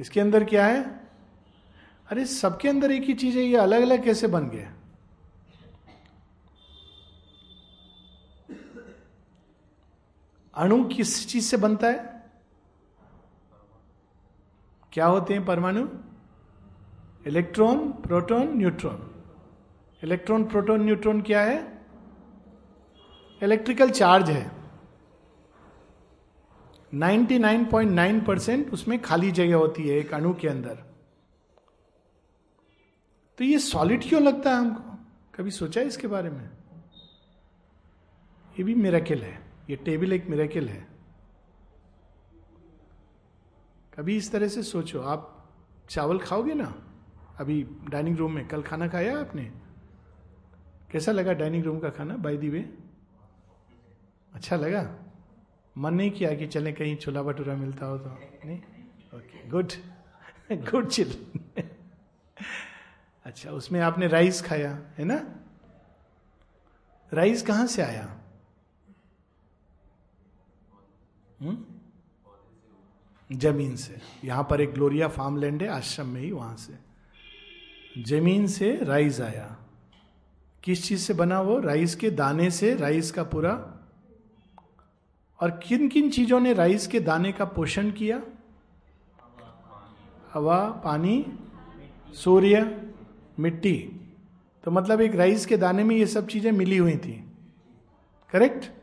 इसके अंदर क्या है? अरे, सबके अंदर एक ही चीज़ है, ये अलग अलग कैसे बन गए अणु किस चीज़ से बनता है? क्या होते हैं परमाणु? Electron, proton, neutron. Electron, proton, neutron क्या है? इलेक्ट्रिकल चार्ज है। 99.9 परसेंट उसमें खाली जगह होती है एक अणु के अंदर। तो ये सॉलिड क्यों लगता है हमको? कभी सोचा है इसके बारे में? ये भी मेरेकिल है। ये टेबल एक मेरेकिल है। कभी इस तरह से सोचो, आप चावल खाओगे ना? अभी डाइनिंग रूम में कल खाना खाया आपने? कैसा लगा डाइनिंग रूम का खाना बाई दी वे? अच्छा लगा? मन नहीं किया कि चले कहीं छोला भटूरा मिलता हो तो। नहीं? ओके गुड गुड चिल अच्छा उसमें आपने राइस खाया, है ना? राइस कहाँ से आया? हम्म? ज़मीन से। यहाँ पर एक ग्लोरिया फार्म लैंड है, आश्रम में ही वहाँ से। ज़मीन से राइस आया। किस चीज़ से बना वो? राइस के दाने से, राइस का पूरा। और किन किन चीज़ों ने राइस के दाने का पोषण किया? हवा, पानी, सूर्य, मिट्टी। तो मतलब एक राइस के दाने में ये सब चीज़ें मिली हुई थी। करेक्ट?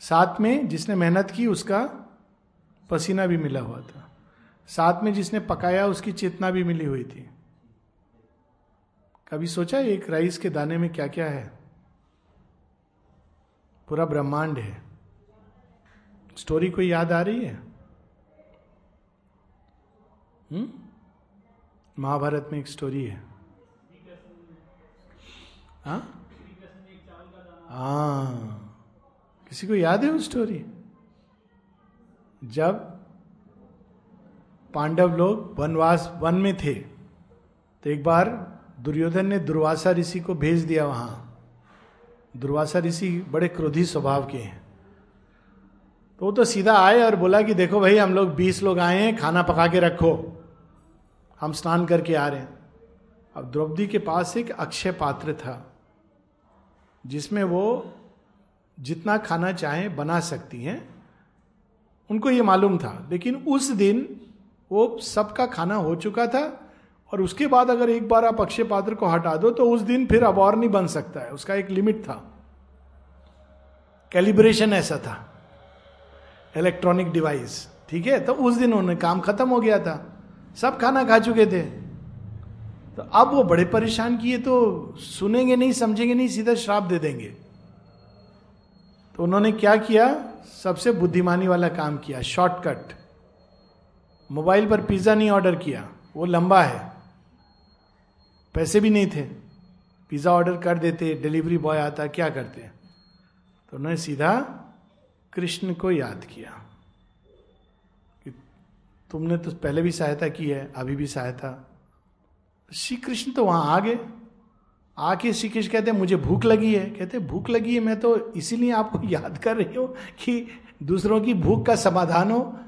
साथ में जिसने मेहनत की, उसका पसीना भी मिला हुआ था। साथ में जिसने पकाया, उसकी चेतना भी मिली हुई थी। कभी सोचा एक राइस के दाने में क्या क्या है? पूरा ब्रह्मांड है। स्टोरी कोई याद आ रही है? हम्म? महाभारत में एक स्टोरी है। हाँ? हाँ। किसी को याद है वो स्टोरी जब पांडव लोग वनवास, वन में थे तो एक बार दुर्योधन ने दुर्वासा ऋषि को भेज दिया वहाँ। दुर्वासा ऋषि बड़े क्रोधी स्वभाव के हैं। तो वो तो सीधा आए और बोला कि देखो भाई, हम लोग बीस लोग आए हैं, खाना पका के रखो। हम स्नान करके आ रहे हैं। अब द्रौपदी के पास एक अक्षय पात्र था, जिसमें वो जितना खाना चाहे बना सकती हैं। उनको ये मालूम था। लेकिन उस दिन वो सबका खाना हो चुका था और उसके बाद अगर एक बार आप अक्षय पात्र को हटा दो तो उस दिन फिर अब और नहीं बन सकता है। उसका एक लिमिट था। कैलिब्रेशन ऐसा था। इलेक्ट्रॉनिक डिवाइस, ठीक है? तो उस दिन उन्हें काम खत्म हो गया था। सब खाना खा चुके थे। तो अब वो बड़े परेशान किए तो सुनेंगे नहीं, समझेंगे नहीं, सीधा श्राप दे देंगे। तो उन्होंने क्या किया? सबसे बुद्धिमानी वाला काम किया शॉर्टकट मोबाइल पर पिज्जा नहीं ऑर्डर किया, वो लंबा है। पैसे भी नहीं थे। पिज्जा ऑर्डर कर देते डिलीवरी बॉय आता, क्या करते? तो उन्होंने सीधा कृष्ण को याद किया कि तुमने तो पहले भी सहायता की है, अभी भी सहायता। श्री कृष्ण तो वहाँ आ गए। आके श्री कृष्ण कहते मुझे भूख लगी है। कहते भूख लगी है? मैं तो इसीलिए आपको याद कर रही हूँ कि दूसरों की भूख का समाधान हो।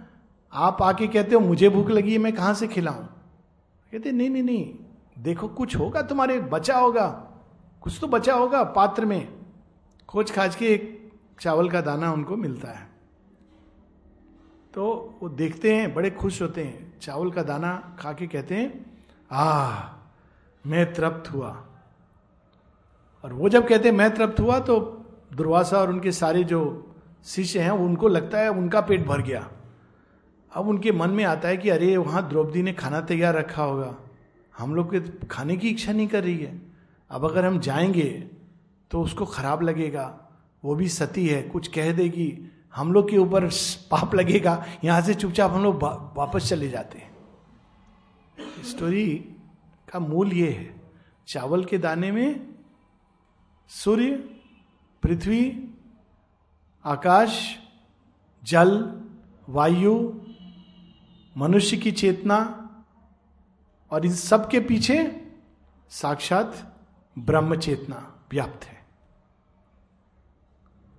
आप आके कहते हो, मुझे भूख लगी है, मैं कहाँ से खिलाऊं? कहते नहीं नहीं नहीं, देखो, कुछ होगा तुम्हारे, बचा होगा। कुछ तो बचा होगा पात्र में। खोज खाज के एक चावल का दाना उनको मिलता है। तो वो देखते हैं, बड़े खुश होते हैं। चावल का दाना खा के कहते हैं आ मैं तृप्त हुआ। और वो जब कहते हैं, मैं तृप्त हुआ तो दुर्वासा और उनके सारे जो शिष्य हैं, उनको लगता है उनका पेट भर गया। अब उनके मन में आता है कि, अरे, वहाँ द्रौपदी ने खाना तैयार रखा होगा। हम लोग के खाने की इच्छा नहीं कर रही है। अब अगर हम जाएँगे तो उसको खराब लगेगा। वो भी सती है, कुछ कह देगी। हम लोग के ऊपर पाप लगेगा। यहाँ से चुपचाप हम लोग वापस चले जाते हैं। स्टोरी का मूल ये है, चावल के दाने में सूर्य, पृथ्वी, आकाश, जल, वायु, मनुष्य की चेतना और इन सब के पीछे साक्षात ब्रह्म चेतना व्याप्त है।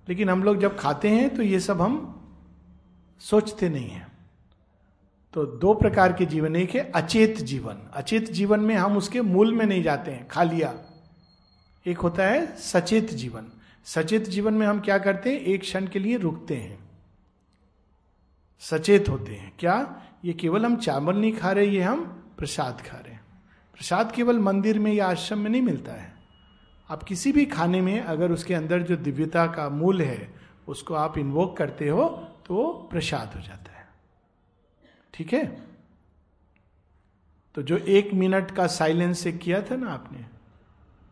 लेकिन हम लोग जब खाते हैं तो ये सब हम सोचते नहीं हैं। तो दो प्रकार के जीवन, एक है अचेत जीवन। अचेत जीवन में हम उसके मूल में नहीं जाते हैं खा लिया एक होता है सचेत जीवन। सचेत जीवन में हम क्या करते हैं? एक क्षण के लिए रुकते हैं। सचेत होते हैं। क्या? ये केवल हम चावल नहीं खा रहे, ये हम प्रसाद खा रहे हैं। प्रसाद केवल मंदिर में या आश्रम में नहीं मिलता है। आप किसी भी खाने में अगर उसके अंदर जो दिव्यता का मूल है, उसको आप इन्वोक करते हो तो प्रसाद हो जाता है। ठीक है? तो जो एक मिनट का साइलेंस से किया था ना आपने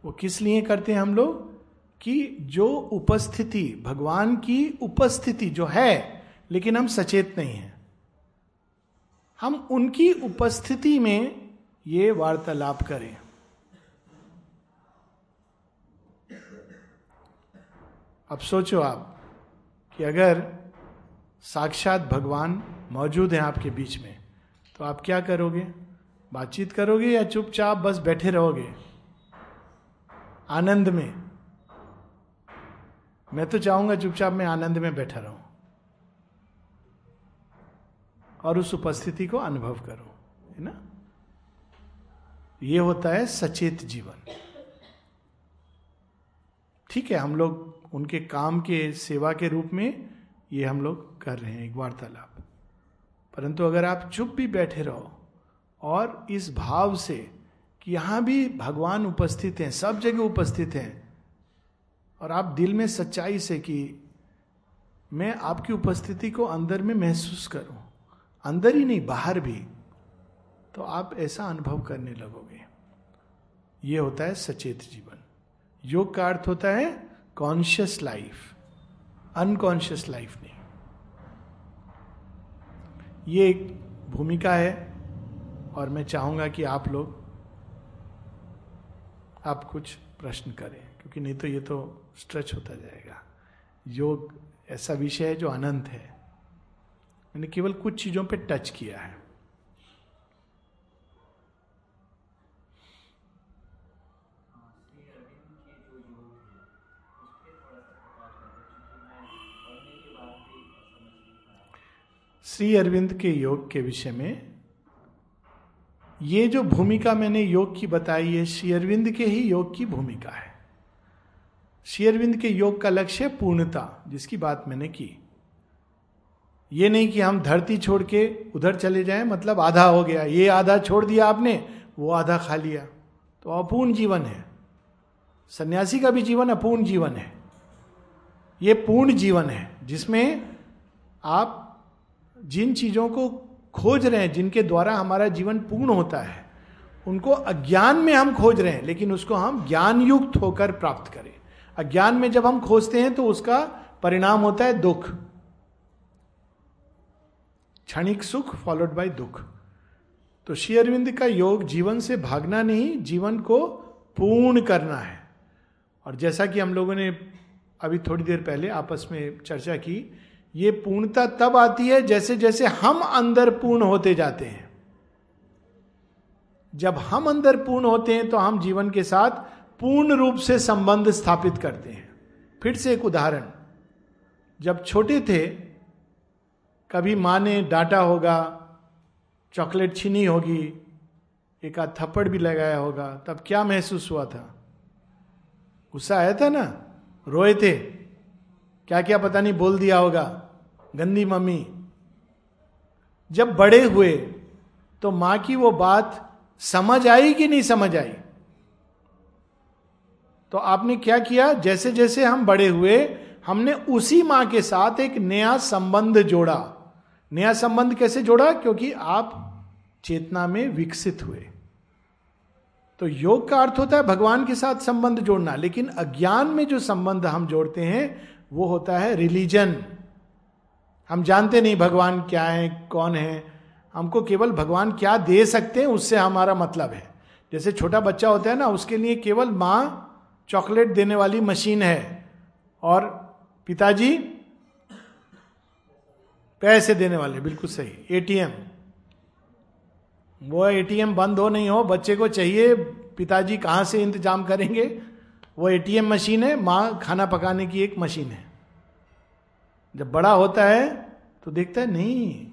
वो किस लिए करते हैं हम लोग? कि जो उपस्थिति, भगवान की उपस्थिति जो है, लेकिन हम सचेत नहीं हैं। हम उनकी उपस्थिति में ये वार्तालाप करें। अब सोचो आप कि अगर साक्षात भगवान मौजूद हैं आपके बीच में तो आप क्या करोगे? बातचीत करोगे या चुपचाप बस बैठे रहोगे? आनंद में। मैं तो चाहूँगा चुपचाप मैं आनंद में बैठा रहूँ और उस उपस्थिति को अनुभव करो, है ना? ये होता है सचेत जीवन। ठीक है, हम लोग उनके काम के, सेवा के रूप में ये हम लोग कर रहे हैं एक वार्तालाप। परंतु अगर आप चुप भी बैठे रहो और इस भाव से कि यहाँ भी भगवान उपस्थित हैं, सब जगह उपस्थित हैं। और आप दिल में सच्चाई से कि मैं आपकी उपस्थिति को अंदर में महसूस करूँ, अंदर ही नहीं, बाहर भी तो आप ऐसा अनुभव करने लगोगे। ये होता है सचेत जीवन। योग का अर्थ होता है कॉन्शियस लाइफ अनकॉन्शियस लाइफ नहीं। ये एक भूमिका है, और मैं चाहूँगा कि आप लोग आप कुछ प्रश्न करें, क्योंकि नहीं तो ये तो स्ट्रेच होता जाएगा। योग ऐसा विषय है जो अनंत है। मैंने केवल कुछ चीज़ों पे टच किया है। श्री अरविंद के योग के विषय में ये जो भूमिका मैंने योग की बताई है शेयरविंद के ही योग की भूमिका है। श्री अरविंद के योग का लक्ष्य पूर्णता, जिसकी बात मैंने की। ये नहीं कि हम धरती छोड़ के उधर चले जाएँ मतलब आधा हो गया, ये आधा छोड़ दिया आपने, वो आधा खा लिया। तो अपूर्ण जीवन है। सन्यासी का भी जीवन अपूर्ण जीवन है। ये पूर्ण जीवन है, जिसमें आप जिन चीज़ों को खोज रहे हैं, जिनके द्वारा हमारा जीवन पूर्ण होता है, उनको अज्ञान में हम खोज रहे हैं, लेकिन उसको हम ज्ञान युक्त होकर प्राप्त करें। अज्ञान में जब हम खोजते हैं तो उसका परिणाम होता है दुख। क्षणिक सुख फॉलोड बाय दुख। तो श्री अरविंद का योग जीवन से भागना नहीं, जीवन को पूर्ण करना है। और जैसा कि हम लोगों ने अभी थोड़ी देर पहले आपस में चर्चा की ये पूर्णता तब आती है जैसे जैसे हम अंदर पूर्ण होते जाते हैं। जब हम अंदर पूर्ण होते हैं तो हम जीवन के साथ पूर्ण रूप से संबंध स्थापित करते हैं। फिर से एक उदाहरण। जब छोटे थे, कभी माँ ने डांटा होगा, चॉकलेट छीनी होगी, एक आध थप्पड़ भी लगाया होगा, तब क्या महसूस हुआ था? गुस्सा आया था ना? रोए थे। क्या क्या पता नहीं बोल दिया होगा, गंदी मम्मी। जब बड़े हुए तो माँ की वो बात समझ आई कि नहीं समझ आई? तो आपने क्या किया? जैसे जैसे हम बड़े हुए, हमने उसी माँ के साथ एक नया संबंध जोड़ा। नया संबंध कैसे जोड़ा? क्योंकि आप चेतना में विकसित हुए। तो योग का अर्थ होता है भगवान के साथ संबंध जोड़ना, लेकिन अज्ञान में जो संबंध हम जोड़ते हैं वो होता है रिलीजन। हम जानते नहीं भगवान क्या है, कौन है। हमको केवल भगवान क्या दे सकते हैं, उससे हमारा मतलब है। जैसे छोटा बच्चा होता है ना, उसके लिए केवल माँ चॉकलेट देने वाली मशीन है। और पिताजी पैसे देने वाले बिल्कुल सही। एटीएम। वो एटीएम बंद हो नहीं हो, बच्चे को चाहिए, पिताजी कहाँ से इंतज़ाम करेंगे? वो एटीएम मशीन है, माँ खाना पकाने की एक मशीन है। जब बड़ा होता है तो देखता है, नहीं,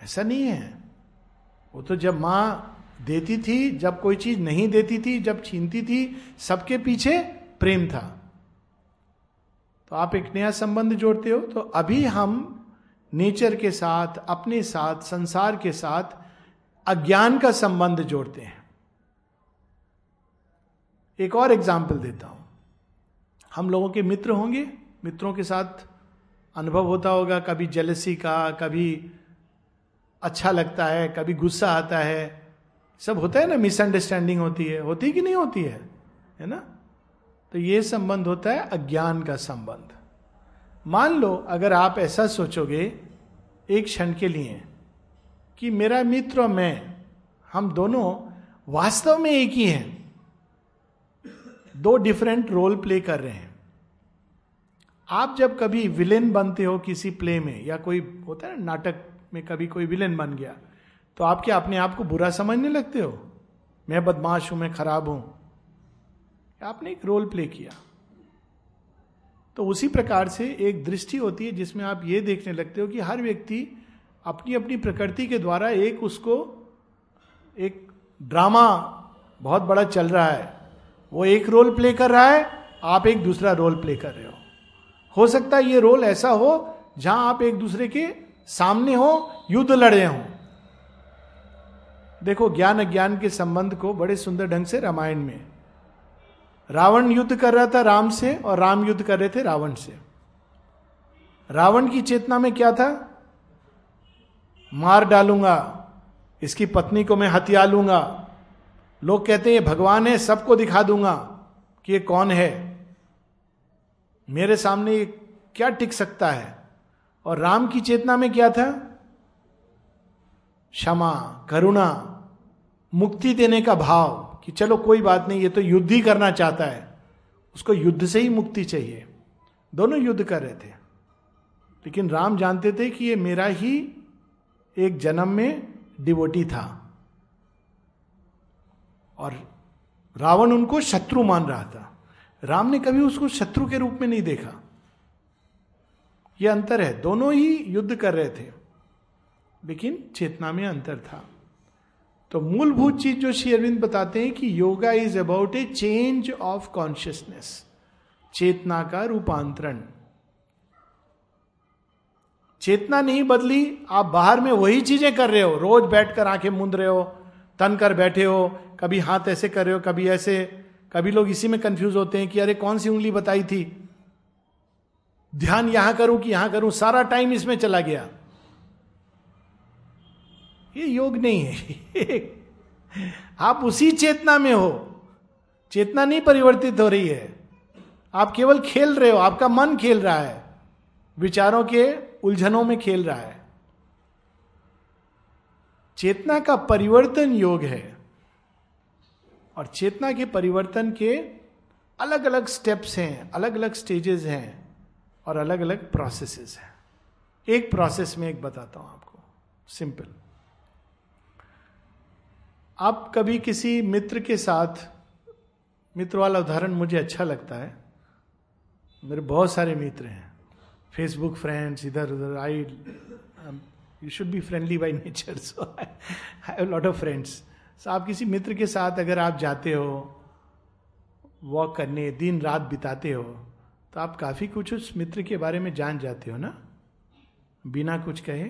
ऐसा नहीं है। वो तो जब माँ देती थी, जब कोई चीज़ नहीं देती थी, जब छीनती थी, सबके पीछे प्रेम था। तो आप एक नया संबंध जोड़ते हो तो अभी हम नेचर के साथ, अपने साथ, संसार के साथ अज्ञान का संबंध जोड़ते हैं। एक और एग्ज़ाम्पल देता हूँ। हम लोगों के मित्र होंगे, मित्रों के साथ अनुभव होता होगा, कभी जलसी का, कभी अच्छा लगता है, कभी गुस्सा आता है। सब होता है ना मिसअंडरस्टैंडिंग होती है। होती कि नहीं होती है? है ना? तो ये संबंध होता है अज्ञान का संबंध। मान लो, अगर आप ऐसा सोचोगे एक क्षण के लिए कि मेरा मित्र और मैं, हम दोनों वास्तव में एक ही हैं। दो डिफरेंट रोल प्ले कर रहे हैं। आप जब कभी विलेन बनते हो किसी प्ले में, या कोई होता है ना, नाटक में कभी कोई विलेन बन गया तो आप क्या अपने आप को बुरा समझने लगते हो? मैं बदमाश हूँ, मैं खराब हूँ। आपने एक रोल प्ले किया। तो उसी प्रकार से एक दृष्टि होती है जिसमें आप ये देखने लगते हो कि हर व्यक्ति अपनी अपनी प्रकृति के द्वारा एक उसको एक ड्रामा बहुत बड़ा चल रहा है। वो एक रोल प्ले कर रहा है, आप एक दूसरा रोल प्ले कर रहे हो। हो सकता है ये रोल ऐसा हो, जहाँ आप एक दूसरे के सामने हो, युद्ध लड़े हो। देखो, ज्ञान अज्ञान के संबंध को बड़े सुंदर ढंग से रामायण में। रावण युद्ध कर रहा था राम से, और राम युद्ध कर रहे थे रावण से। रावण की चेतना में क्या था? मार डालूँगा, इसकी पत्नी को मैं हत्या लूँगा। लोग कहते हैं, भगवान है, सबको दिखा दूँगा कि ये कौन है। मेरे सामने ये क्या टिक सकता है? और राम की चेतना में क्या था? क्षमा, करुणा, मुक्ति देने का भाव कि चलो कोई बात नहीं, ये तो युद्ध ही करना चाहता है। उसको युद्ध से ही मुक्ति चाहिए। दोनों युद्ध कर रहे थे। लेकिन राम जानते थे कि ये मेरा ही एक जन्म में डिवोटी था। और रावण उनको शत्रु मान रहा था। राम ने कभी उसको शत्रु के रूप में नहीं देखा। यह अंतर है। दोनों ही युद्ध कर रहे थे। लेकिन चेतना में अंतर था। तो मूलभूत चीज़ जो श्री अरविंद बताते हैं कि yoga is about a change of consciousness चेतना का रूपांतरण। चेतना नहीं बदली, आप बाहर में वही चीज़ें कर रहे हो। रोज बैठकर आँखें मूंद रहे हो, तन कर बैठे हो कभी हाथ ऐसे कर रहे हो, कभी ऐसे। कभी लोग इसी में कंफ्यूज होते हैं कि अरे कौन सी उंगली बताई थी? ध्यान यहाँ करूँ कि यहाँ करूँ, सारा टाइम इसमें चला गया। ये योग नहीं है। आप उसी चेतना में हो। चेतना नहीं परिवर्तित हो रही है। आप केवल खेल रहे हो, आपका मन खेल रहा है। विचारों के उलझनों में खेल रहा है। चेतना का परिवर्तन योग है। और चेतना के परिवर्तन के अलग अलग स्टेप्स हैं अलग अलग स्टेजेस हैं और अलग अलग प्रोसेसेस हैं। एक प्रोसेस में एक बताता हूँ आपको सिंपल आप कभी किसी मित्र के साथ, मित्र वाला उदाहरण मुझे अच्छा लगता है। मेरे बहुत सारे मित्र हैं। फेसबुक फ्रेंड्स इधर उधर I you should be friendly by nature so I have lot of friends आप किसी मित्र के साथ अगर आप जाते हो वॉक करने, दिन रात बिताते हो तो आप काफ़ी कुछ उस मित्र के बारे में जान जाते हो ना? बिना कुछ कहे?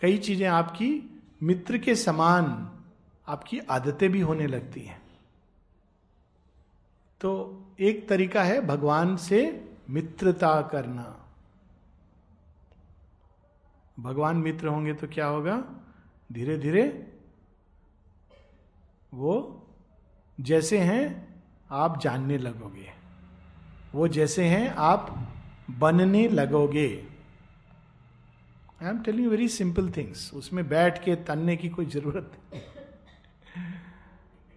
कई चीज़ें आपकी मित्र के समान आपकी आदतें भी होने लगती हैं। तो एक तरीका है भगवान से मित्रता करना। भगवान मित्र होंगे तो क्या होगा? धीरे धीरे वो जैसे हैं, आप जानने लगोगे। वो जैसे हैं, आप बनने लगोगे। I am telling very simple things उसमें बैठ के तनने की कोई ज़रूरत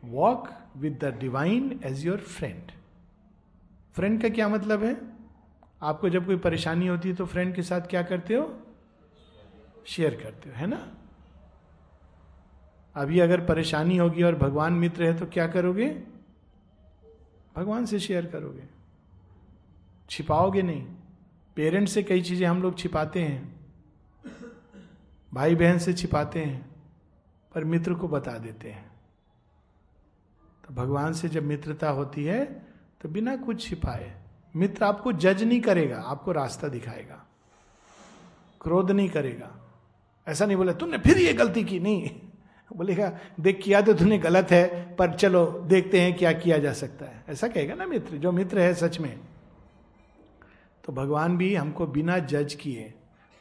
walk with the divine as your friend friend का क्या मतलब है? आपको जब कोई परेशानी होती है तो फ्रेंड के साथ क्या करते हो? शेयर करते हो, है ना? अभी अगर परेशानी होगी और भगवान मित्र है तो क्या करोगे? भगवान से शेयर करोगे। छिपाओगे नहीं। पेरेंट्स से कई चीज़ें हम लोग छिपाते हैं। भाई बहन से छिपाते हैं, पर मित्र को बता देते हैं। तो भगवान से जब मित्रता होती है तो बिना कुछ छिपाए। मित्र आपको जज नहीं करेगा, आपको रास्ता दिखाएगा। क्रोध नहीं करेगा। ऐसा नहीं बोला, तुमने फिर ये गलती की? नहीं। बोलेगा, देख, किया तो तूने गलत है, पर चलो, देखते हैं क्या किया जा सकता है। ऐसा कहेगा ना मित्र, जो मित्र है सच में। तो भगवान भी हमको बिना जज किए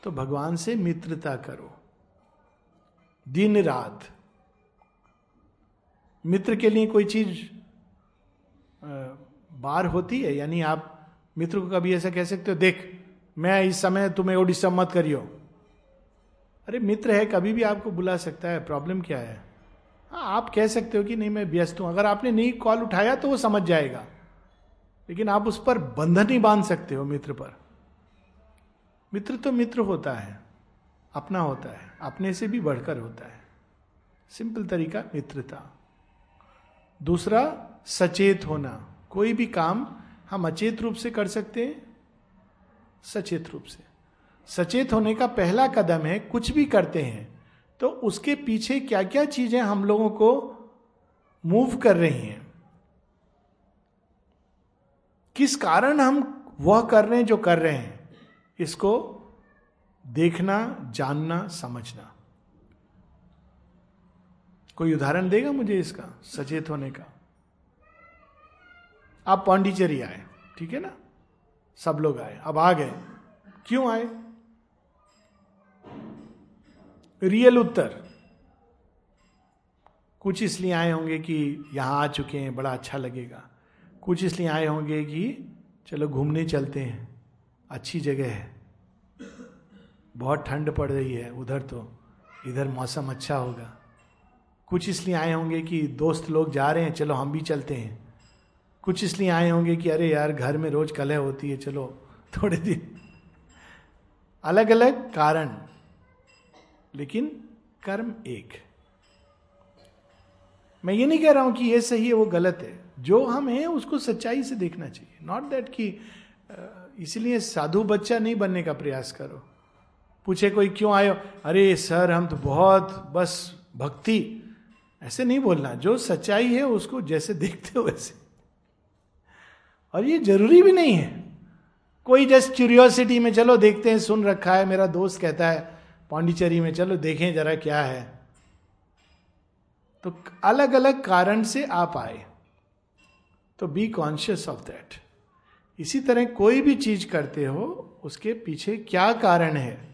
तो भगवान से मित्रता करो। दिन रात। मित्र के लिए कोई चीज़ बार होती है? यानी आप मित्र को कभी ऐसा कह सकते हो, देख, मैं इस समय तुम्हें डिस्टर्ब मत करियो। अरे, मित्र है, कभी भी आपको बुला सकता है, प्रॉब्लम क्या है? हाँ आप कह सकते हो कि नहीं, मैं व्यस्त हूँ। अगर आपने नहीं कॉल उठाया तो वो समझ जाएगा। लेकिन आप उस पर बंधन नहीं बाँध सकते हो मित्र पर। मित्र तो मित्र होता है, अपना होता है, अपने से भी बढ़कर होता है। सिंपल तरीका, मित्रता। दूसरा, सचेत होना। कोई भी काम हम अचेत रूप से कर सकते हैं, सचेत रूप से। सचेत होने का पहला कदम है कुछ भी करते हैं। तो उसके पीछे क्या क्या चीज़ें हम लोगों को मूव कर रही हैं? किस कारण हम वह कर रहे हैं जो कर रहे हैं? इसको देखना, जानना, समझना। कोई उदाहरण देगा मुझे इसका, सचेत होने का? आप पांडिचेरी आए, ठीक है ना? सब लोग आए। अब आ गए। क्यों आए? रियल उत्तर। कुछ इसलिए आए होंगे कि यहाँ आ चुके हैं, बड़ा अच्छा लगेगा। कुछ इसलिए आए होंगे कि चलो घूमने चलते हैं। अच्छी जगह है। बहुत ठंड पड़ रही है उधर तो। इधर मौसम अच्छा होगा। कुछ इसलिए आए होंगे कि दोस्त लोग जा रहे हैं, चलो हम भी चलते हैं। कुछ इसलिए आए होंगे कि अरे यार, घर में रोज कलह होती है, चलो थोड़े दिन। अलग अलग कारण। लेकिन कर्म एक। मैं ये नहीं कह रहा हूँ कि ये सही है, वो गलत है। जो हम हैं, उसको सच्चाई से देखना चाहिए। नॉट दैट कि इसलिए साधु बच्चा नहीं बनने का प्रयास करो। पूछे कोई क्यों आयो अरे, सर, हम तो बहुत, बस, भक्ति। ऐसे नहीं बोलना। जो सच्चाई है, उसको जैसे देखते हो वैसे। और ये ज़रूरी भी नहीं है। कोई जस्ट क्यूरियोसिटी में, चलो देखते हैं, सुन रखा है, मेरा दोस्त कहता है पांडिचेरी में, चलो देखें जरा क्या है। तो अलग अलग कारण से आप आए। तो बी कॉन्शियस ऑफ़ दैट इसी तरह कोई भी चीज़ करते हो, उसके पीछे क्या कारण है?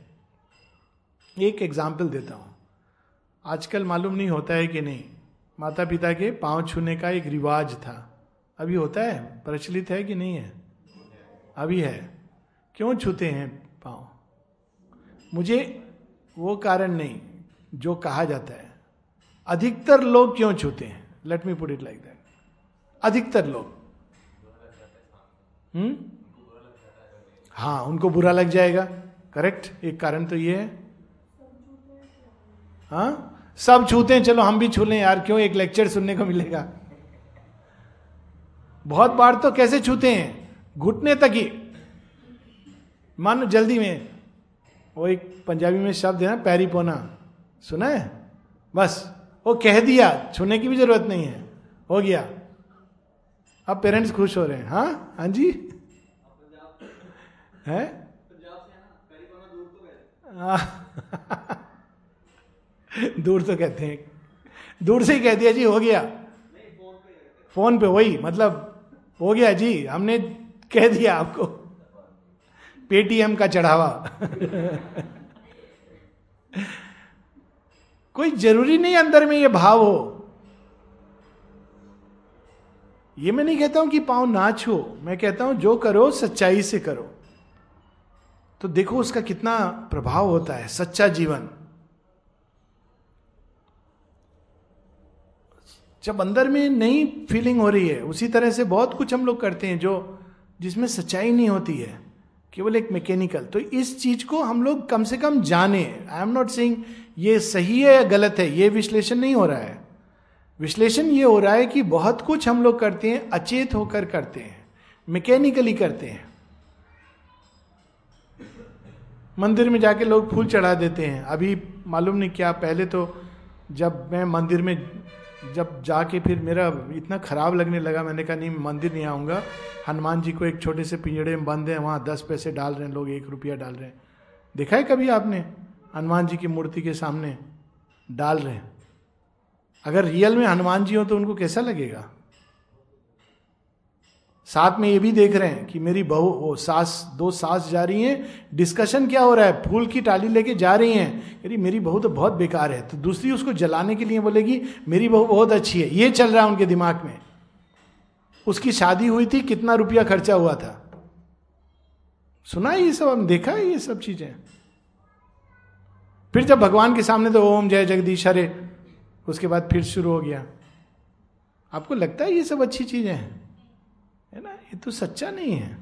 एक एग्ज़ाम्पल देता हूँ। आजकल मालूम नहीं होता है कि नहीं। माता पिता के पाँव छूने का एक रिवाज था। अभी होता है? प्रचलित है कि नहीं है? अभी है। क्यों छूते हैं पाँव? मुझे वो कारण नहीं, जो कहा जाता है। अधिकतर लोग क्यों छूते हैं? Let me put it like that अधिकतर लोग। हम्म? हाँ उनको बुरा लग जाएगा। करेक्ट एक कारण तो ये है। हाँ? सब छूते हैं, चलो हम भी छू लें। यार, क्यों एक लेक्चर सुनने को मिलेगा? बहुत बार तो कैसे छूते हैं? घुटने तक ही। मान जल्दी में वो एक पंजाबी में शब्द है ना पैरी पोना सुना है? बस। वो कह दिया, छूने की भी ज़रूरत नहीं है। हो गया। अब पेरेंट्स खुश हो रहे हैं। हाँ? हाँ जी? है? दूर तो कहते हैं। दूर से ही कह दिया जी, हो गया। फ़ोन पे, वही मतलब हो गया जी। हमने कह दिया आपको। पेटीएम का चढ़ावा। कोई ज़रूरी नहीं अंदर में ये भाव हो। ये मैं नहीं कहता हूँ कि पाँव ना छो मैं कहता हूँ जो करो, सच्चाई से करो। तो देखो उसका कितना प्रभाव होता है, सच्चा जीवन। जब अंदर में नई फीलिंग हो रही है, उसी तरह से बहुत कुछ हम लोग करते हैं जो, जिसमें सच्चाई नहीं होती है। केवल एक मैकेनिकल तो इस चीज़ को हम लोग कम से कम जाने। आई एम नॉट सेइंग ये सही है या गलत है, ये विश्लेषण नहीं हो रहा है। विश्लेषण ये हो रहा है कि बहुत कुछ हम लोग करते हैं, अचेत होकर करते हैं मैकेनिकली करते हैं। मंदिर में जाके लोग फूल चढ़ा देते हैं। अभी मालूम नहीं क्या, पहले तो जब मैं मंदिर में जब जाके फिर मेरा इतना खराब लगने लगा, मैंने कहा, नहीं मंदिर नहीं आऊँगा। हनुमान जी को एक छोटे से पिंजड़े में बंद है, वहाँ दस पैसे डाल रहे हैं, लोग एक रुपया डाल रहे हैं। देखा है कभी आपने? हनुमान जी की मूर्ति के सामने डाल रहे हैं। अगर रियल में हनुमान जी हो तो उनको कैसा लगेगा? साथ में ये भी देख रहे हैं कि मेरी बहू, वो सास, दो सास जा रही हैं। डिस्कशन क्या हो रहा है? फूल की टाली लेके जा रही हैं। अरे मेरी बहू तो बहुत बेकार है। तो दूसरी उसको जलाने के लिए बोलेगी, मेरी बहू बहुत अच्छी है। ये चल रहा है उनके दिमाग में। उसकी शादी हुई थी, कितना रुपया खर्चा हुआ था? सुना ये सब? हम देखा है ये सब चीज़ें। फिर जब भगवान के सामने तो ओम जय जगदीश हरे, उसके बाद फिर शुरू हो गया। आपको लगता है ये सब अच्छी चीज़ें हैं? ये तो सच्चा नहीं है।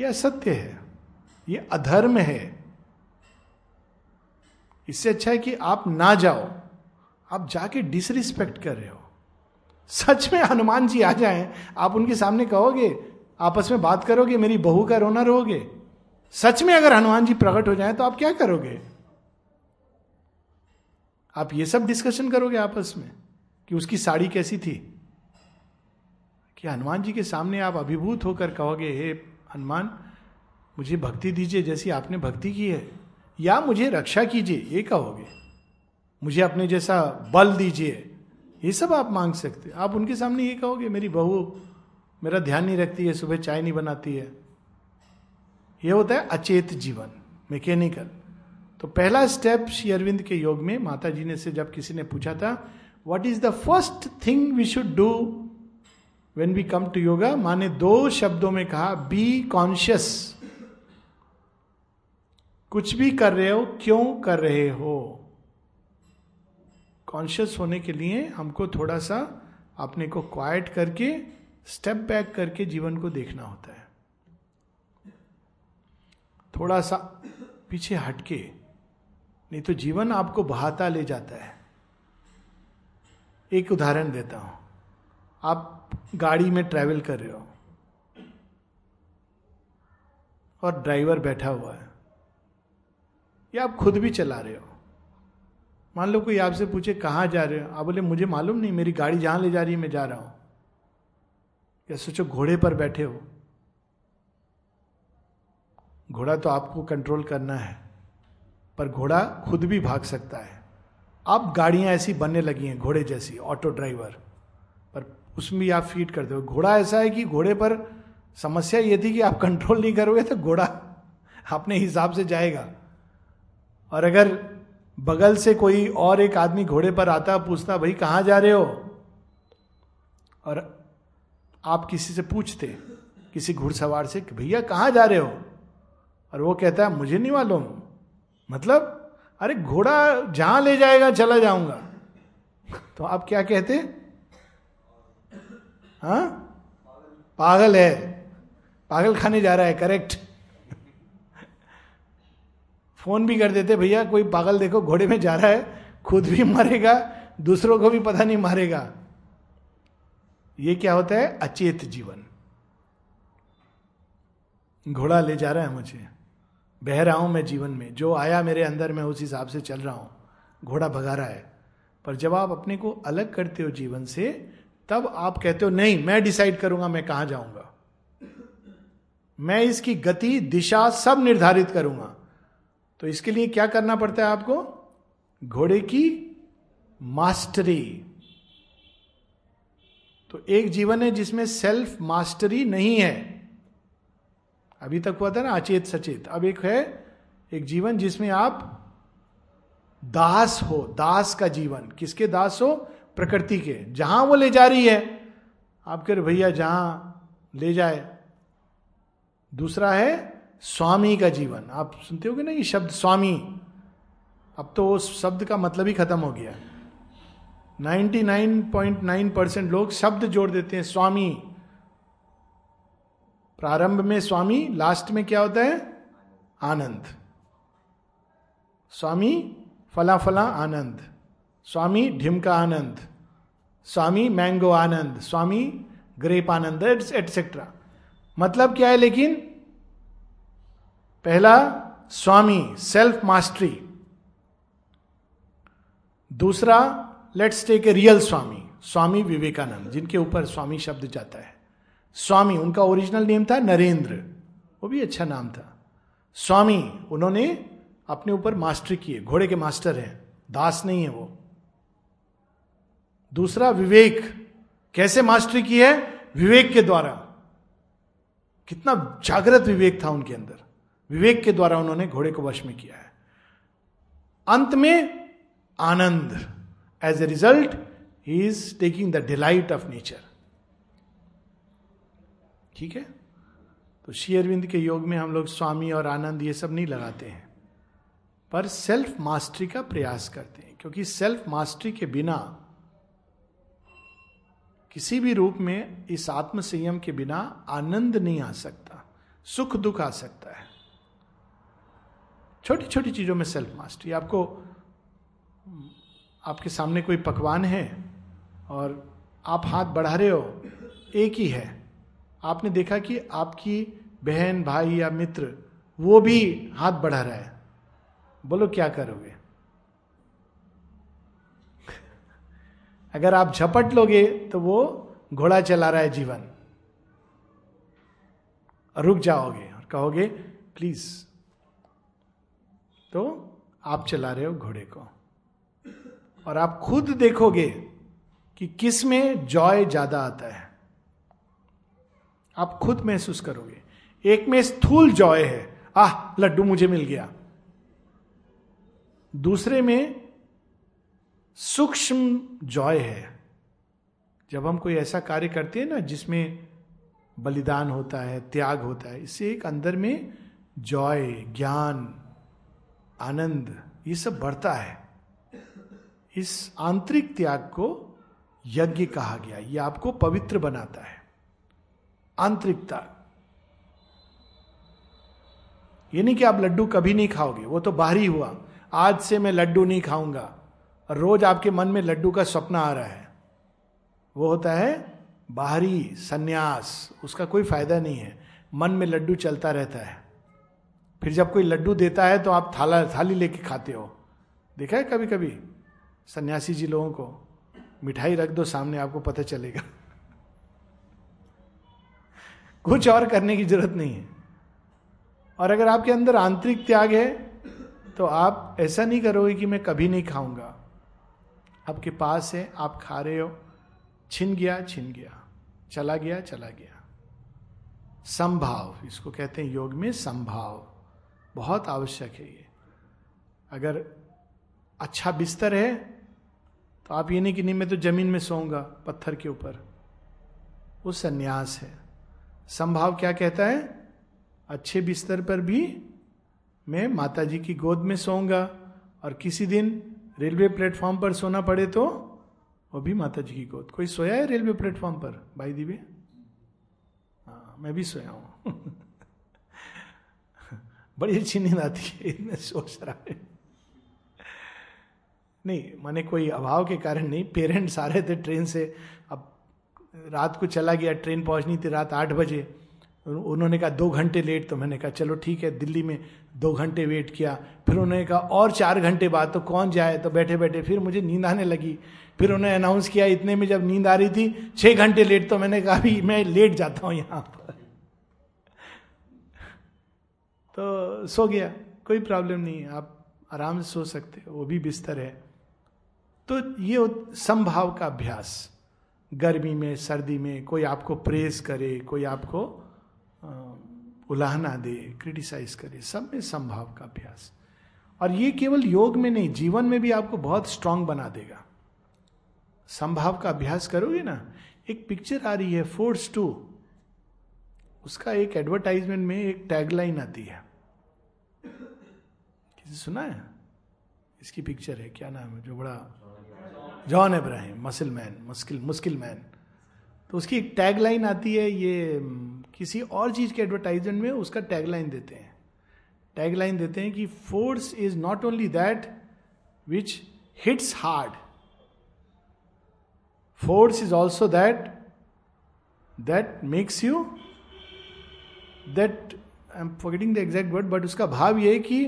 ये असत्य है। ये अधर्म है। इससे अच्छा है कि आप ना जाओ। आप जाके डिसरिस्पेक्ट कर रहे हो। सच में हनुमान जी आ जाएँ। आप उनके सामने कहोगे, आपस में बात करोगे, मेरी बहू का रोना रहोगे सच में अगर हनुमान जी प्रकट हो जाए तो आप क्या करोगे? आप ये सब डिस्कशन करोगे आपस में कि उसकी साड़ी कैसी थी? कि हनुमान जी के सामने आप अभिभूत होकर कहोगे, हे हनुमान, मुझे भक्ति दीजिए जैसी आपने भक्ति की है, या मुझे रक्षा कीजिए, ये कहोगे। मुझे अपने जैसा बल दीजिए। ये सब आप मांग सकते आप उनके सामने ये कहोगे, मेरी बहू, मेरा ध्यान नहीं रखती है, सुबह चाय नहीं बनाती है। ये होता है अचेत जीवन, मैकेनिकल। तो पहला स्टेप श्री अरविंद के योग में माता जी ने से जब किसी ने पूछा था what is the first thing we should do when we come to yoga माने दो शब्दों में कहा बी कॉन्शियस कुछ भी कर रहे हो, क्यों कर रहे हो? कॉन्शियस होने के लिए हमको थोड़ा सा अपने को क्वाइट करके स्टेप बैक करके जीवन को देखना होता है। थोड़ा सा पीछे हटके, नहीं तो जीवन आपको बहाता ले जाता है। एक उदाहरण देता हूँ। आप गाड़ी में ट्रैवल कर रहे हो और ड्राइवर बैठा हुआ है, या आप खुद भी चला रहे हो? मान लो कोई आपसे पूछे, कहाँ जा रहे हो? आप बोले, मुझे मालूम नहीं, मेरी गाड़ी जहाँ ले जा रही है, मैं जा रहा हूँ। या सोचो, घोड़े पर बैठे हो। घोड़ा तो आपको कंट्रोल करना है, पर घोड़ा खुद भी भाग सकता है। अब गाड़ियाँ ऐसी बनने लगी हैं, घोड़े जैसी ऑटो ड्राइवर उसमें आप फ़ीड करते हो। घोड़ा ऐसा है कि घोड़े पर समस्या ये थी कि आप कंट्रोल नहीं करोगे तो घोड़ा अपने हिसाब से जाएगा। और अगर बगल से कोई और एक आदमी घोड़े पर आता पूछता भाई, कहाँ जा रहे हो? और आप किसी से पूछते, किसी घुड़सवार से कि, भैया, कहाँ जा रहे हो? और वो कहता है, मुझे नहीं मालूम। मतलब अरे, घोड़ा जहाँ ले जाएगा, चला जाऊँगा। तो आप क्या कहते हाँ? पागल है। पागल खाने जा रहा है करेक्ट फ़ोन भी कर देते, भैया, कोई पागल देखो, घोड़े में जा रहा है, खुद भी मरेगा, दूसरों को भी पता नहीं मारेगा। ये क्या होता है? अचेत जीवन। घोड़ा ले जा रहा है मुझे। बह रहा हूँ मैं जीवन में। जो आया मेरे अंदर, मैं उस हिसाब से चल रहा हूँ। घोड़ा भगा रहा है। पर जब आप अपने को अलग करते हो जीवन से तब आप कहते हो, नहीं, मैं डिसाइड करूँगा, मैं कहाँ जाऊँगा? मैं इसकी गति, दिशा सब निर्धारित करूँगा। तो इसके लिए क्या करना पड़ता है आपको? घोड़े की मास्टरी तो एक जीवन है जिसमें सेल्फ मास्टरी नहीं है। अभी तक हुआ था ना, अचेत सचेत। अब एक है, एक जीवन जिसमें आप दास हो, दास का जीवन। किसके दास हो? प्रकृति के, जहाँ वो ले जा रही है, आप कह रहे, भैया, जहाँ ले जाए। दूसरा है, स्वामी का जीवन। आप सुनते होगे ना ये शब्द, स्वामी? अब तो उस शब्द का मतलब ही खत्म हो गया। 99.9 परसेंट लोग शब्द जोड़ देते हैं, स्वामी। प्रारंभ में स्वामी, लास्ट में क्या होता है? आनंद। स्वामी, फला फला Anand. Swami ढिमका Anand, Swami mango Anand, Swami grape Anand etcetera मतलब क्या है लेकिन? पहला, स्वामी सेल्फ मास्टरी दूसरा let's take a real Swami Swami Vivekananda, जिनके ऊपर स्वामी शब्द जाता है। स्वामी, उनका ओरिजिनल नेम था नरेंद्र। वो भी अच्छा नाम था। स्वामी, उन्होंने अपने ऊपर मास्टरी किए। घोड़े के मास्टर हैं। दास नहीं है वो। दूसरा, विवेक। कैसे मास्टरी की है? विवेक के द्वारा। कितना जागृत विवेक था उनके अंदर। विवेक के द्वारा उन्होंने घोड़े को वश में किया है। अंत में, आनंद। As a result he is taking the delight of nature ठीक है? तो श्री अरविंद के योग में हम लोग स्वामी और आनंद ये सब नहीं लगाते हैं। पर सेल्फ मास्टरी का प्रयास करते हैं, क्योंकि सेल्फ मास्टरी के बिना किसी भी रूप में इस आत्म संयम के बिना आनंद नहीं आ सकता, सुख दुख आ सकता है। छोटी छोटी चीज़ों में सेल्फ मास्टरी आपको, आपके सामने कोई पकवान है और आप हाथ बढ़ा रहे हो, एक ही है। आपने देखा कि आपकी बहन, भाई या मित्र, वो भी हाथ बढ़ा रहा है। बोलो, क्या करोगे? अगर आप झपट लोगे तो वो घोड़ा चला रहा है जीवन। रुक जाओगे और कहोगे, प्लीज़। तो आप चला रहे हो घोड़े को। और आप खुद देखोगे कि किसमें जॉय ज़्यादा आता है। आप खुद महसूस करोगे। एक में स्थूल जॉय है। आह, लड्डू मुझे मिल गया। दूसरे में सूक्ष्म जॉय है। जब हम कोई ऐसा कार्य करते हैं ना, जिसमें बलिदान होता है, त्याग होता है, इससे एक अंदर में जॉय, ज्ञान, आनंद, ये सब बढ़ता है। इस आंतरिक त्याग को यज्ञ कहा गया। ये आपको पवित्र बनाता है। आंतरिकता। ये नहीं कि आप लड्डू कभी नहीं खाओगे, वो तो बाहरी हुआ। आज से मैं लड्डू नहीं खाऊँगा। और रोज आपके मन में लड्डू का सपना आ रहा है। वो होता है बाहरी सन्यास, उसका कोई फ़ायदा नहीं है। मन में लड्डू चलता रहता है। फिर जब कोई लड्डू देता है तो आप थाला, थाली लेके खाते हो। देखा है कभी कभी सन्यासी जी लोगों को, मिठाई रख दो, सामने आपको पता चलेगा। कुछ और करने की ज़रूरत नहीं है। और अगर आपके अंदर आंतरिक त्याग है तो आप ऐसा नहीं करोगे कि मैं कभी नहीं खाऊँगा। आपके पास है, आप खा रहे हो। छिन गया छिन गया। चला गया चला गया। संभाव, इसको कहते हैं योग में संभाव। बहुत आवश्यक है ये। अगर अच्छा बिस्तर है तो आप ये नहीं कि नहीं, मैं तो ज़मीन में सोऊँगा, पत्थर के ऊपर। वो संन्यास है। संभाव क्या कहता है? अच्छे बिस्तर पर भी मैं माता जी की गोद में सोऊँगा, और किसी दिन रेलवे प्लेटफॉर्म पर सोना पड़े तो वो भी माता जी की गोद। कोई सोया है रेलवे प्लेटफॉर्म पर? भाई दिवे हाँ मैं भी सोया हूँ। बड़ी अच्छी नींद आती है, इतने सोच रहा है नहीं, माने कोई अभाव के कारण नहीं, पेरेंट्स आ रहे थे ट्रेन से। अब रात को चला गया, ट्रेन पहुंचनी थी रात आठ बजे। उन्होंने कहा, दो घंटे लेट तो मैंने कहा, चलो ठीक है, दिल्ली में दो घंटे वेट किया। फिर उन्होंने कहा, और चार घंटे बाद तो कौन जाए? तो बैठे बैठे फिर मुझे नींद आने लगी। फिर उन्होंने अनाउंस किया, इतने में जब नींद आ रही थी छः घंटे लेट तो मैंने कहा भी मैं लेट जाता हूँ यहाँ पर। तो सो गया, कोई प्रॉब्लम नहीं है, आप आराम से सो सकते वो भी बिस्तर है। तो ये संभाव का अभ्यास, गर्मी में, सर्दी में, कोई आपको प्रेस करे, कोई आपको उलाहना दे क्रिटिसाइज करे, सब में संभाव का अभ्यास। और ये केवल योग में नहीं, जीवन में भी आपको बहुत स्ट्रांग बना देगा। संभाव का अभ्यास करोगे ना, एक पिक्चर आ रही है फोर्स टू उसका एक एडवर्टाइजमेंट में एक टैगलाइन आती है। किसी सुना है? इसकी पिक्चर है, क्या नाम है, जो बड़ा जॉन इब्राहिम मसिल मैन मुश्किल मुश्किल मैन तो उसकी एक टैगलाइन आती है, ये किसी और चीज़ के एडवर्टाइजमेंट में उसका टैगलाइन देते हैं। टैगलाइन देते हैं कि force is not only that which hits hard force is also that that makes you that I am forgetting the exact word but उसका भाव यह है कि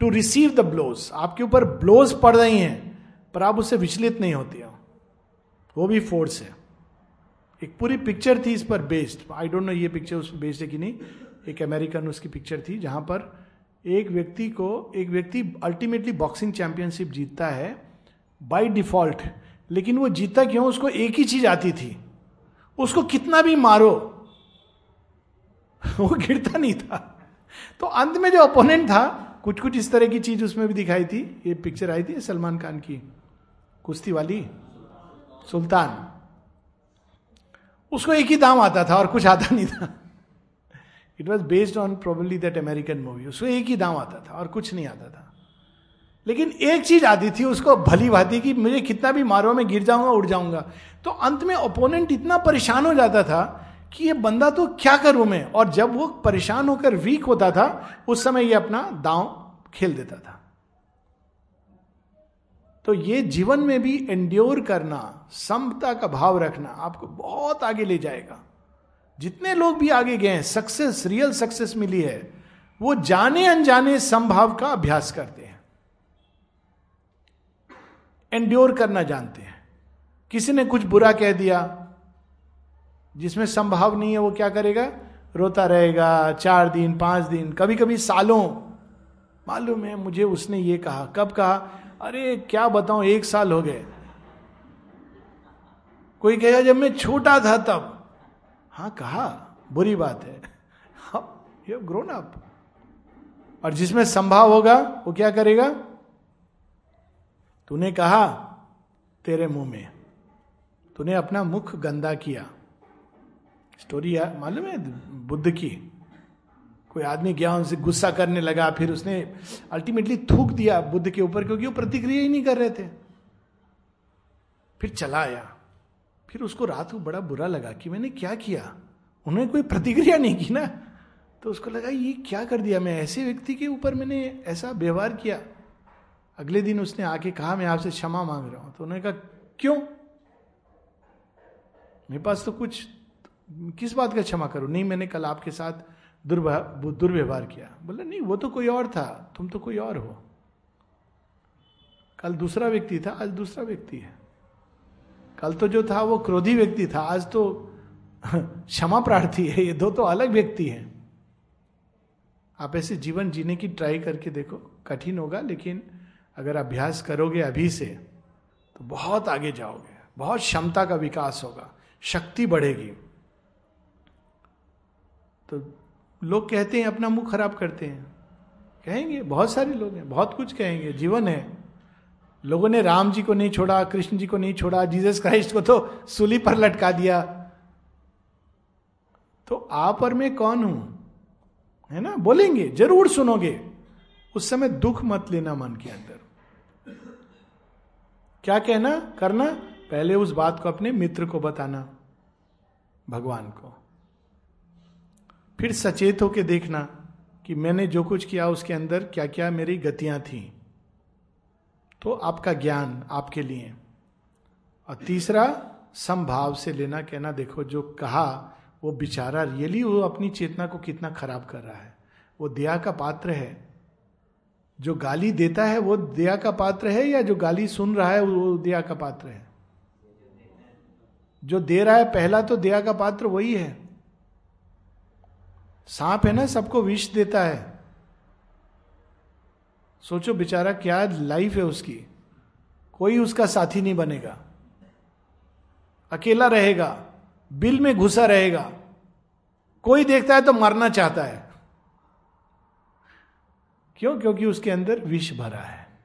टू रिसीव द ब्लोज आपके ऊपर ब्लोज पड़ रही हैं, पर आप उससे विचलित नहीं होती हो। वो भी फोर्स है। एक पूरी पिक्चर थी इस पर बेस्ड आई डोंट नो ये पिक्चर उस पर बेस्ड है कि नहीं. एक अमेरिकन उसकी पिक्चर थी, जहाँ पर एक व्यक्ति को, एक व्यक्ति अल्टीमेटली बॉक्सिंग चैंपियनशिप जीतता है बाय डिफ़ॉल्ट लेकिन वो जीता क्यों? उसको एक ही चीज़ आती थी. उसको कितना भी मारो, वो गिरता नहीं था. तो अंत में जो अपोनेंट था कुछ कुछ इस तरह की चीज़ उसमें भी दिखाई थी. ये पिक्चर आई थी सलमान खान की कुश्ती वाली सुल्तान. उसको एक ही दाम आता था और कुछ आता नहीं था। It was based on probably that American movie उसको एक ही दाम आता था और कुछ नहीं आता था। लेकिन एक चीज़ आती थी उसको भली भाती कि मुझे कितना भी मारो, मैं गिर जाऊँगा, उड़ जाऊँगा। तो अंत में ओपोनेंट इतना परेशान हो जाता था कि ये बंदा तो क्या करूँ मैं? और जब वो परेशान होकर वीक होता था, उस समय ये अपना दांव खेल देता था। तो ये जीवन में भी एंड्योर करना, समता का भाव रखना आपको बहुत आगे ले जाएगा। जितने लोग भी आगे गए हैं सक्सेस रियल सक्सेस मिली है, वो जाने अनजाने संभाव का अभ्यास करते हैं। एंड्योर करना जानते हैं। किसी ने कुछ बुरा कह दिया, जिसमें संभाव नहीं है, वो क्या करेगा? रोता रहेगा, चार दिन, पाँच दिन कभी कभी सालों। मालूम है, मुझे उसने ये कहा, कब कहा? अरे क्या बताऊँ, एक साल हो गए। कोई कहेगा, जब मैं छोटा था तब। हाँ कहा, बुरी बात है। यू ग्रोन अप और जिसमें संभाव होगा, वो क्या करेगा? तूने कहा, तेरे मुँह में। तूने अपना मुख गंदा किया। स्टोरी मालूम है, बुद्ध की? कोई आदमी गया, उनसे गुस्सा करने लगा, फिर उसने अल्टीमेटली थूक दिया बुद्ध के ऊपर, क्योंकि वो प्रतिक्रिया ही नहीं कर रहे थे। फिर चला आया। फिर उसको रात को बड़ा बुरा लगा कि मैंने क्या किया? उन्होंने कोई प्रतिक्रिया नहीं की ना। तो उसको लगा, ये क्या कर दिया? मैं ऐसे व्यक्ति के ऊपर मैंने ऐसा व्यवहार किया। अगले दिन उसने आके कहा, मैं आपसे क्षमा मांग रहा हूँ। तो उन्होंने कहा, क्यों? मेरे पास तो कुछ, किस बात का क्षमा करूँ? नहीं, मैंने कल आपके साथ दुर्व्यवहार किया। बोले, नहीं, वो तो कोई और था। तुम तो कोई और हो। कल दूसरा व्यक्ति था, आज दूसरा व्यक्ति है। कल तो जो था, वो क्रोधी व्यक्ति था। आज तो क्षमा प्रार्थी है। ये दो तो अलग व्यक्ति हैं। आप ऐसे जीवन जीने की ट्राई करके देखो। कठिन होगा, लेकिन अगर अभ्यास करोगे अभी से तो बहुत आगे जाओगे। बहुत क्षमता का विकास होगा। शक्ति बढ़ेगी। तो लोग कहते हैं, अपना मुँह खराब करते हैं। कहेंगे, बहुत सारे लोग हैं, बहुत कुछ कहेंगे, जीवन है। लोगों ने राम जी को नहीं छोड़ा, कृष्ण जी को नहीं छोड़ा, जीसस क्राइस्ट को तो सूली पर लटका दिया। तो आप और मैं कौन हूँ? है ना? बोलेंगे, ज़रूर सुनोगे। उस समय दुख मत लेना मन के अंदर। क्या कहना? करना? पहले उस बात को अपने मित्र को बताना, भगवान को। फिर सचेत होके देखना कि मैंने जो कुछ किया उसके अंदर क्या क्या मेरी गतियाँ थी। तो आपका ज्ञान आपके लिए और तीसरा संभाव से लेना कहना, देखो जो कहा, वो बेचारा रियली वो अपनी चेतना को कितना खराब कर रहा है। वो दया का पात्र है। जो गाली देता है, वो दया का पात्र है या जो गाली सुन रहा है, वो दया का पात्र है? जो दे रहा है, पहला तो दया का पात्र वही है। सांप है ना, सबको विष देता है। सोचो बेचारा क्या लाइफ है उसकी। कोई उसका साथी नहीं बनेगा। अकेला रहेगा, बिल में घुसा रहेगा। कोई देखता है तो मरना चाहता है। क्यों? क्योंकि उसके अंदर विष भरा है।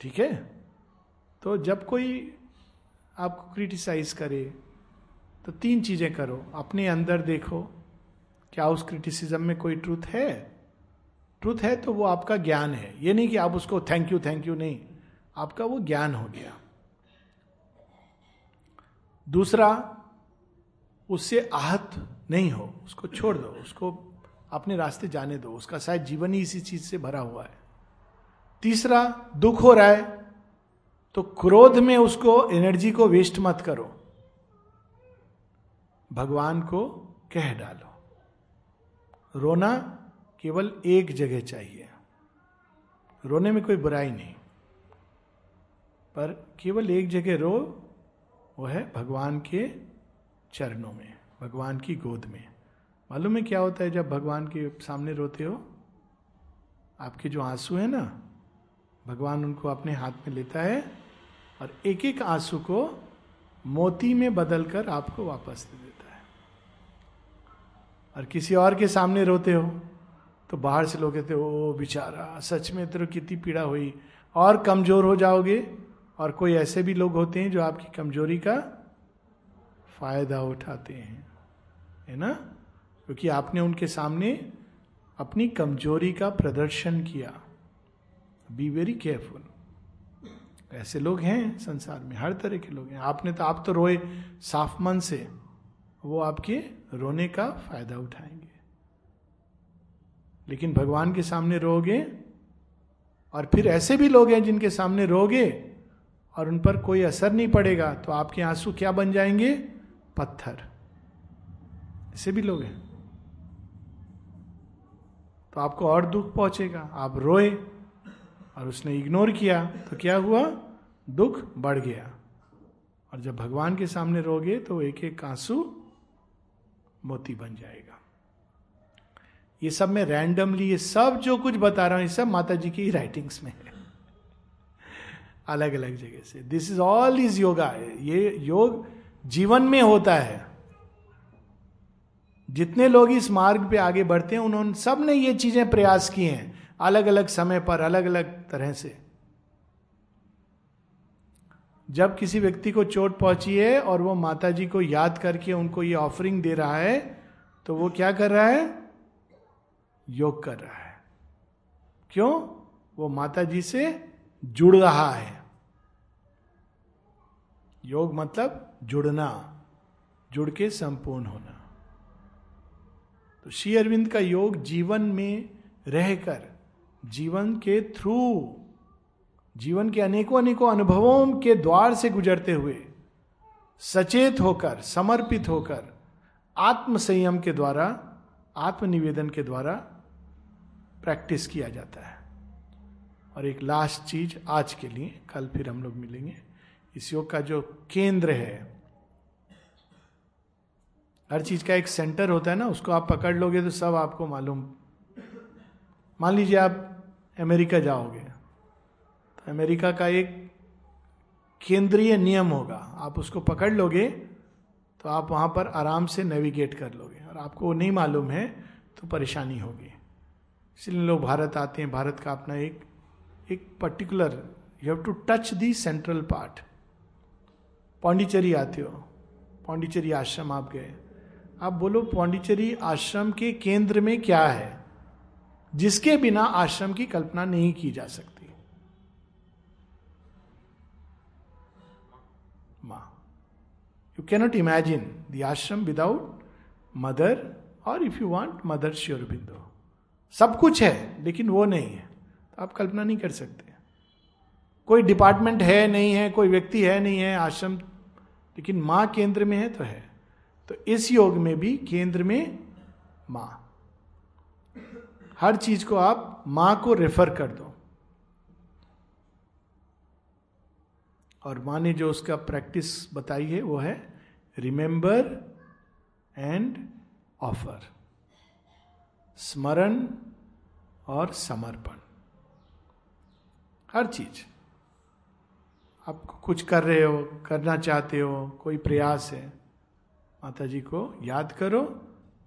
ठीक है? तो जब कोई आपको क्रिटिसाइज करे तो तीन चीज़ें करो। अपने अंदर देखो, क्या उस क्रिटिसिज्म में कोई ट्रूथ है? ट्रूथ है तो वो आपका ज्ञान है। ये नहीं कि आप उसको थैंक यू थैंक यू नहीं। आपका वो ज्ञान हो गया। दूसरा, उससे आहत नहीं हो। उसको छोड़ दो। उसको अपने रास्ते जाने दो। उसका शायद जीवन ही इसी चीज़ से भरा हुआ है। तीसरा, दुख हो रहा है तो क्रोध में उसको एनर्जी को वेस्ट मत करो। भगवान को कह डालो। रोना केवल एक जगह चाहिए। रोने में कोई बुराई नहीं, पर केवल एक जगह रो, वो है भगवान के चरणों में, भगवान की गोद में। मालूम है क्या होता है जब भगवान के सामने रोते हो? आपके जो आँसू है ना, भगवान उनको अपने हाथ में लेता है और एक एक आँसू को मोती में बदलकर आपको वापस दे देता और किसी और के सामने रोते हो तो बाहर से लोग कहते हो बेचारा, सच में तेरे कितनी पीड़ा हुई। और कमज़ोर हो जाओगे। और कोई ऐसे भी लोग होते हैं जो आपकी कमज़ोरी का फ़ायदा उठाते हैं। है ना? क्योंकि आपने उनके सामने अपनी कमज़ोरी का प्रदर्शन किया। बी वेरी केयरफुल ऐसे लोग हैं संसार में, हर तरह के लोग हैं। आपने तो आप तो रोए साफ़ मन से। वो आपके रोने का फ़ायदा उठाएँगे। लेकिन भगवान के सामने रोगे और फिर ऐसे भी लोग हैं जिनके सामने रोगे और उन पर कोई असर नहीं पड़ेगा तो आपके आँसू क्या बन जाएँगे? पत्थर। ऐसे भी लोग हैं। तो आपको और दुख पहुंचेगा। आप रोए और उसने इग्नोर किया तो क्या हुआ? दुख बढ़ गया। और जब भगवान के सामने रोगे तो एक एक आँसू मोती बन जाएगा। ये सब मैं रैंडमली ये सब जो कुछ बता रहा हूँ, ये सब माता जी की राइटिंग्स में है। अलग अलग जगह से। This is all is yoga ये योग जीवन में होता है। जितने लोग इस मार्ग पे आगे बढ़ते हैं, उन्होंने सबने ये चीज़ें प्रयास किए हैं अलग अलग समय पर अलग अलग तरह से। जब किसी व्यक्ति को चोट पहुँची है और वो माता जी को याद करके उनको ये ऑफरिंग दे रहा है तो वो क्या कर रहा है? योग कर रहा है। क्यों? वो माता जी से जुड़ रहा है। योग मतलब जुड़ना, जुड़ के संपूर्ण होना। तो श्री अरविंद का योग जीवन में रहकर, जीवन के थ्रू जीवन के अनेकों अनेकों अनुभवों के द्वार से गुजरते हुए, सचेत होकर, समर्पित होकर आत्म संयम के द्वारा, आत्मनिवेदन के द्वारा प्रैक्टिस किया जाता है। और एक लास्ट चीज़ आज के लिए, कल फिर हम लोग मिलेंगे। इस योग का जो केंद्र है, हर चीज़ का एक सेंटर होता है ना, उसको आप पकड़ लोगे तो सब आपको मालूम। मान लीजिए आप अमेरिका जाओगे अमेरिका का एक केंद्रीय नियम होगा। आप उसको पकड़ लोगे तो आप वहाँ पर आराम से नेविगेट कर लोगे। और आपको वो नहीं मालूम है तो परेशानी होगी। इसलिए लोग भारत आते हैं। भारत का अपना एक एक particular you have to touch the central part Pondicherry आते हो। पौंडीचेरी आश्रम आप गए। आप बोलो, पौंडीचेरी आश्रम के केंद्र में क्या है? जिसके बिना आश्रम की कल्पना नहीं की जा सकती। माँ you cannot imagine the ashram without mother और if you want mother sure बिंदु सब कुछ है, लेकिन वो नहीं है। तो आप कल्पना नहीं कर सकते। कोई डिपार्टमेंट है नहीं है, कोई व्यक्ति है नहीं है आश्रम लेकिन माँ केंद्र में है तो है। तो इस योग में भी केंद्र में माँ। हर चीज़ को आप माँ को रेफर कर दो। और माँ ने जो उसका प्रैक्टिस बताई है, वो है रिमेंबर एंड ऑफ़र, स्मरण और समर्पण, हर चीज़। आप कुछ कर रहे हो, करना चाहते हो, कोई प्रयास है माता जी को याद करो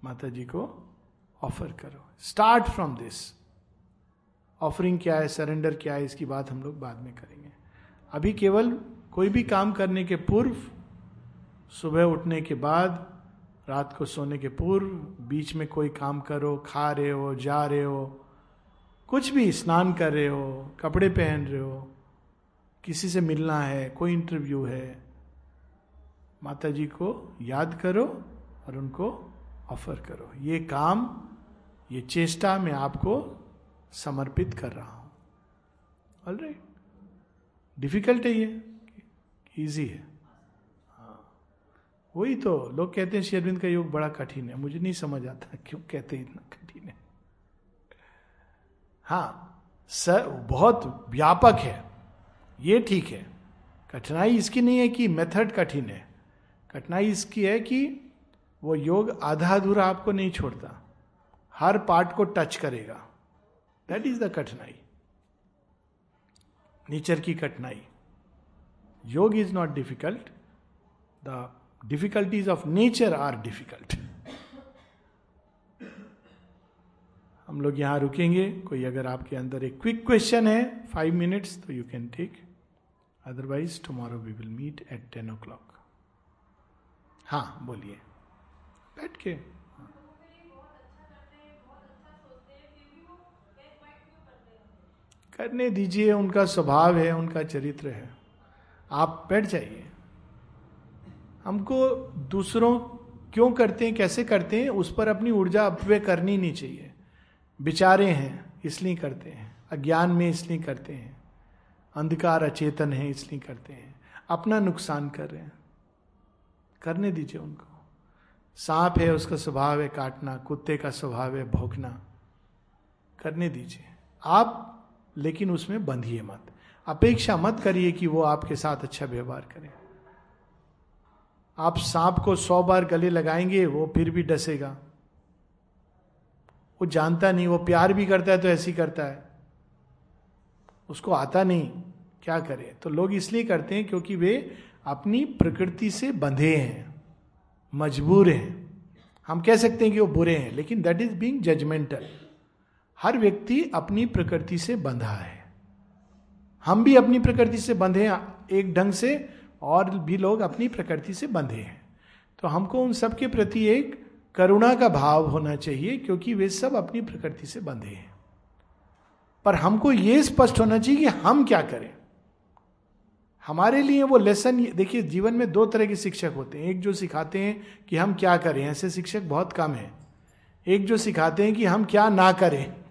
माता जी को ऑफ़र करो। स्टार्ट फ्रॉम दिस ऑफरिंग क्या है सरेंडर क्या है, इसकी बात हम लोग बाद में करेंगे। अभी केवल कोई भी काम करने के पूर्व, सुबह उठने के बाद, रात को सोने के पूर्व, बीच में कोई काम करो, खा रहे हो, जा रहे हो, कुछ भी स्नान कर रहे हो, कपड़े पहन रहे हो, किसी से मिलना है, कोई इंटरव्यू है माता जी को याद करो और उनको ऑफ़र करो। ये काम, ये चेष्टा मैं आपको समर्पित कर रहा हूँ। ऑल राइट डिफ़िकल्ट है ये है हाँ। वही तो लोग कहते हैं शेरविंद का योग बड़ा कठिन है। मुझे नहीं समझ आता क्यों कहते हैं इतना कठिन है। हाँ सर, बहुत व्यापक है। ये ठीक है। कठिनाई इसकी नहीं है कि मेथड कठिन है। कठिनाई इसकी है कि वो योग आधा अधूरा आपको नहीं छोड़ता। हर पार्ट को टच करेगा। दैट इज़ द कठिनाई। नेचर की कठिनाई yoga is not difficult the difficulties of nature are difficult हम लोग यहाँ रुकेंगे। कोई अगर आपके अंदर एक क्विक क्वेश्चन है फाइव मिनट्स तो you can take otherwise tomorrow we will meet at ten o'clock हाँ बोलिए। बैठ के। करने दीजिए, उनका स्वभाव है, उनका चरित्र है। आप बैठ जाइए। हमको दूसरों क्यों करते हैं, कैसे करते हैं, उस पर अपनी ऊर्जा अपव्य करनी नहीं चाहिए। विचारे हैं, इसलिए करते हैं। अज्ञान में इसलिए करते हैं। अंधकार अचेतन है, इसलिए करते हैं। अपना नुकसान कर रहे हैं। करने दीजिए उनको। सांप है, उसका स्वभाव है काटना, कुत्ते का स्वभाव है भोंकना। करने दीजिए। आप लेकिन उसमें बंधिए मत। अपेक्षा मत करिए कि वो आपके साथ अच्छा व्यवहार करें। आप सांप को सौ बार गले लगाएँगे, वो फिर भी डसेगा। वो जानता नहीं, वो प्यार भी करता है तो ऐसी करता है। उसको आता नहीं, क्या करे? तो लोग इसलिए करते हैं क्योंकि वे अपनी प्रकृति से बंधे हैं, मजबूर हैं। हम कह सकते हैं कि वो बुरे हैं, लेकिन दैट इज़ बींग जजमेंटल हर व्यक्ति अपनी प्रकृति से बंधा है। हम भी अपनी प्रकृति से बंधे हैं, एक ढंग से, और भी लोग अपनी प्रकृति से बंधे हैं। तो हमको उन सब के प्रति एक करुणा का भाव होना चाहिए, क्योंकि वे सब अपनी प्रकृति से बंधे हैं। पर हमको यह स्पष्ट होना चाहिए कि हम क्या करें। हमारे लिए वो लेसन देखिए, जीवन में दो तरह के शिक्षक होते हैं। एक जो सिखाते हैं कि हम क्या करें, ऐसे शिक्षक बहुत कम है। एक जो सिखाते हैं कि हम क्या ना करें।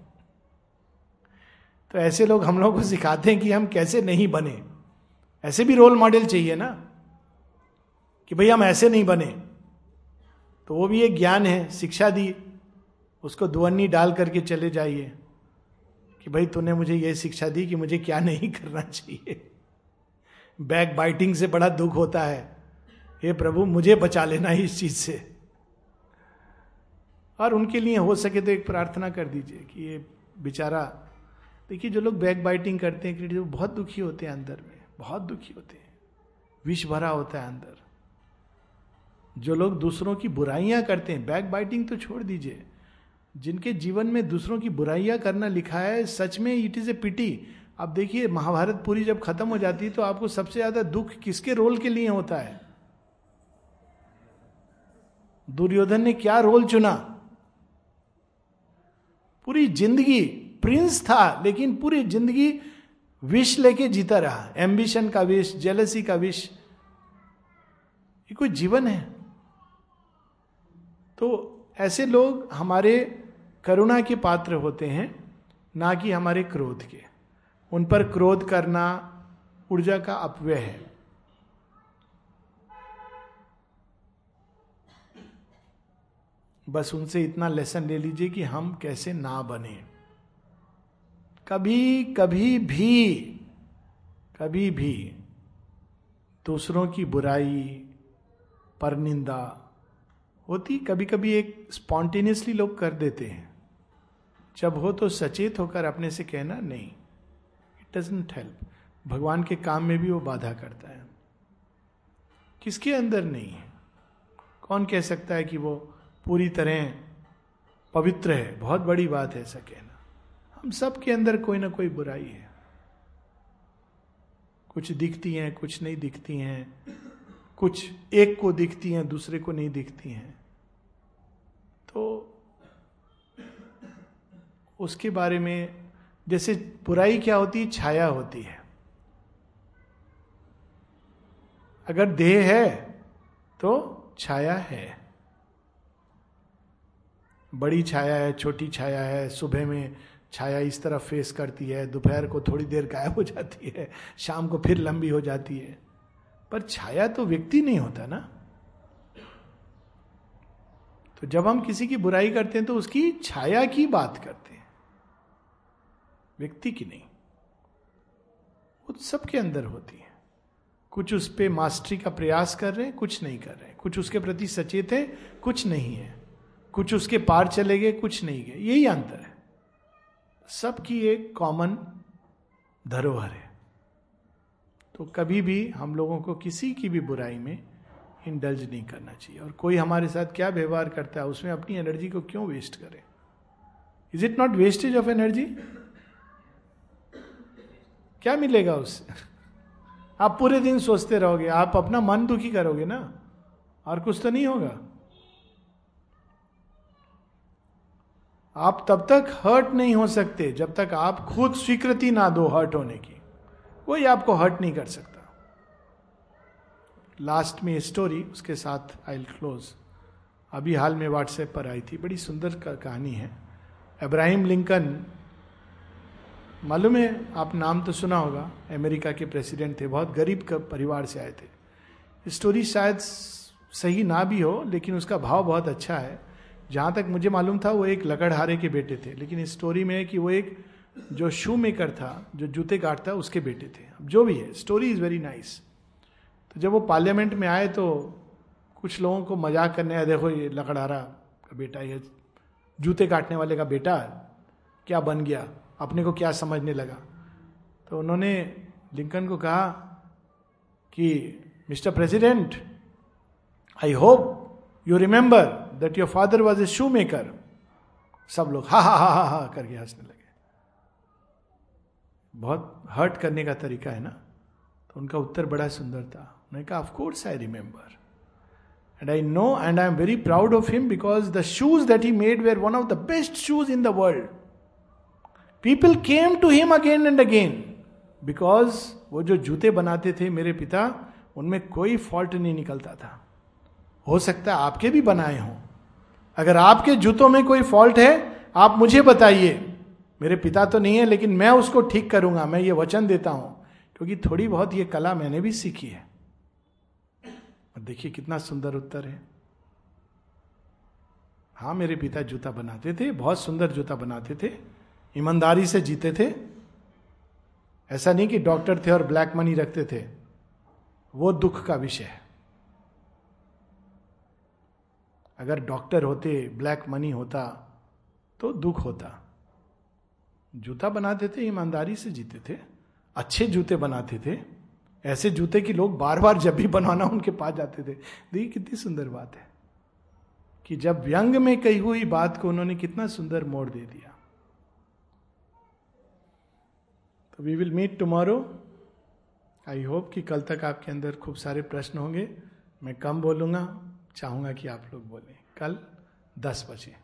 तो ऐसे लोग हम लोग को सिखाते हैं कि हम कैसे नहीं बने। ऐसे भी रोल मॉडल चाहिए ना, कि भाई हम ऐसे नहीं बने। तो वो भी एक ज्ञान है, शिक्षा दी, उसको दुअन्नी डाल करके चले जाइए, कि भाई तूने मुझे ये शिक्षा दी कि मुझे क्या नहीं करना चाहिए। बैक बाइटिंग से बड़ा दुख होता है। हे प्रभु, मुझे बचा लेना इस चीज़ से। और उनके लिए हो सके तो एक प्रार्थना कर दीजिए कि ये बेचारा देखिए, जो लोग बैक बाइटिंग करते हैं क्रिटिक बहुत दुखी होते हैं अंदर में, बहुत दुखी होते हैं। विष भरा होता है अंदर। जो लोग दूसरों की बुराइयाँ करते हैं बैक बाइटिंग तो छोड़ दीजिए। जिनके जीवन में दूसरों की बुराइयाँ करना लिखा है, सच में इट इज़ ए पिटी अब देखिए, महाभारत पूरी जब खत्म हो जाती है तो आपको सबसे ज़्यादा दुख किसके रोल के लिए होता है? दुर्योधन ने क्या रोल चुना? पूरी ज़िंदगी प्रिंस था, लेकिन पूरी ज़िंदगी विष लेके जीता रहा। एम्बिशन का विष जेलसी का विष। ये कोई जीवन है। तो ऐसे लोग हमारे करुणा के पात्र होते हैं, ना कि हमारे क्रोध के। उन पर क्रोध करना ऊर्जा का अपव्यय है। बस उनसे इतना लेसन ले लीजिए कि हम कैसे ना बने। कभी कभी भी कभी भी दूसरों की बुराई पर निंदा होती कभी कभी एक स्पॉन्टेनियसली लोग कर देते हैं। जब हो तो सचेत होकर अपने से कहना, नहीं इट डजेंट हेल्प भगवान के काम में भी वो बाधा करता है। किसके अंदर नहीं है? कौन कह सकता है कि वो पूरी तरह पवित्र है? बहुत बड़ी बात है ऐसा कहना। हम सब के अंदर कोई ना कोई बुराई है। कुछ दिखती हैं, कुछ नहीं दिखती हैं। कुछ एक को दिखती हैं, दूसरे को नहीं दिखती हैं। तो उसके बारे में जैसे बुराई क्या होती है, छाया होती है। अगर देह है तो छाया है। बड़ी छाया है, छोटी छाया है, सुबह में छाया इस तरफ़ फेस करती है, दोपहर को थोड़ी देर गायब हो जाती है, शाम को फिर लंबी हो जाती है। पर छाया तो व्यक्ति नहीं होता ना। तो जब हम किसी की बुराई करते हैं तो उसकी छाया की बात करते हैं। व्यक्ति की नहीं। वो सबके अंदर होती है। कुछ उस पर मास्टरी का प्रयास कर रहे हैं, कुछ नहीं कर रहे हैं। कुछ उसके प्रति सचेत है, कुछ नहीं है। कुछ उसके पार चले गए, कुछ नहीं गए। यही अंतर सबकी एक कॉमन धरोहर है। तो कभी भी हम लोगों को किसी की भी बुराई में इंडल्ज नहीं करना चाहिए। और कोई हमारे साथ क्या व्यवहार करता है, उसमें अपनी एनर्जी को क्यों वेस्ट करे? Is it not wastage of energy क्या मिलेगा उससे आप पूरे दिन सोचते रहोगे, आप अपना मन दुखी करोगे ना? और कुछ तो नहीं होगा। आप तब तक हर्ट नहीं हो सकते, जब तक आप खुद स्वीकृति ना दो हर्ट होने की। कोई आपको हर्ट नहीं कर सकता। लास्ट में स्टोरी उसके साथ आई क्लोज अभी हाल में व्हाट्सएप पर आई थी, बड़ी सुंदर कहानी है। अब्राहिम लिंकन मालूम है, आप नाम तो सुना होगा, अमेरिका के प्रेसिडेंट थे, बहुत गरीब परिवार से आए थे। स्टोरी शायद सही ना भी हो, लेकिन उसका भाव बहुत अच्छा है। जहाँ तक मुझे मालूम था, वो एक लकड़हारे के बेटे थे। लेकिन इस स्टोरी में है कि वो एक जो शू मेकर था, जो जूते काटता उसके बेटे थे। अब जो भी है स्टोरी इज़ वेरी नाइस तो जब वो पार्लियामेंट में आए तो कुछ लोगों को मज़ाक करने आया देखो ये लकड़हारा का बेटा, ये जूते काटने वाले का बेटा, क्या बन गया? अपने को क्या समझने लगा? तो उन्होंने लिंकन को कहा कि, Mister President I hope you remember that your father was a shoe maker सब लोग हा हा हा हा करके हंसने लगे। बहुत हर्ट करने का तरीका है ना? तो उनका उत्तर बड़ा सुंदर था। उन्होंने कहा of course I remember and I know and I am very proud of him because the shoes that he made were one of the best shoes in the world people came to him again and again because वो जो जूते बनाते थे मेरे पिता, उनमें कोई fault नहीं निकलता था। हो सकता है आपके भी बनाए हों। अगर आपके जूतों में कोई फॉल्ट है, आप मुझे बताइए। मेरे पिता तो नहीं है, लेकिन मैं उसको ठीक करूँगा, मैं ये वचन देता हूँ, क्योंकि थोड़ी बहुत ये कला मैंने भी सीखी है। और देखिए कितना सुंदर उत्तर है। हाँ मेरे पिता जूता बनाते थे, बहुत सुंदर जूता बनाते थे, ईमानदारी से जीते थे। ऐसा नहीं कि डॉक्टर थे और ब्लैक मनी रखते थे, वो दुख का विषय है। अगर डॉक्टर होते, ब्लैक मनी होता तो दुख होता। जूता बनाते थे, ईमानदारी से जीते थे। अच्छे जूते बनाते थे। ऐसे जूते कि लोग बार बार जब भी बनवाना उनके पास जाते थे। देखिए कितनी सुंदर बात है कि जब व्यंग में कही हुई बात को उन्होंने कितना सुंदर मोड़ दे दिया। तो we will meet tomorrow I hope कि कल तक आपके अंदर खूब सारे प्रश्न होंगे। मैं कम बोलूँगा। चाहूँगा कि आप लोग बोलें। कल दस बजे।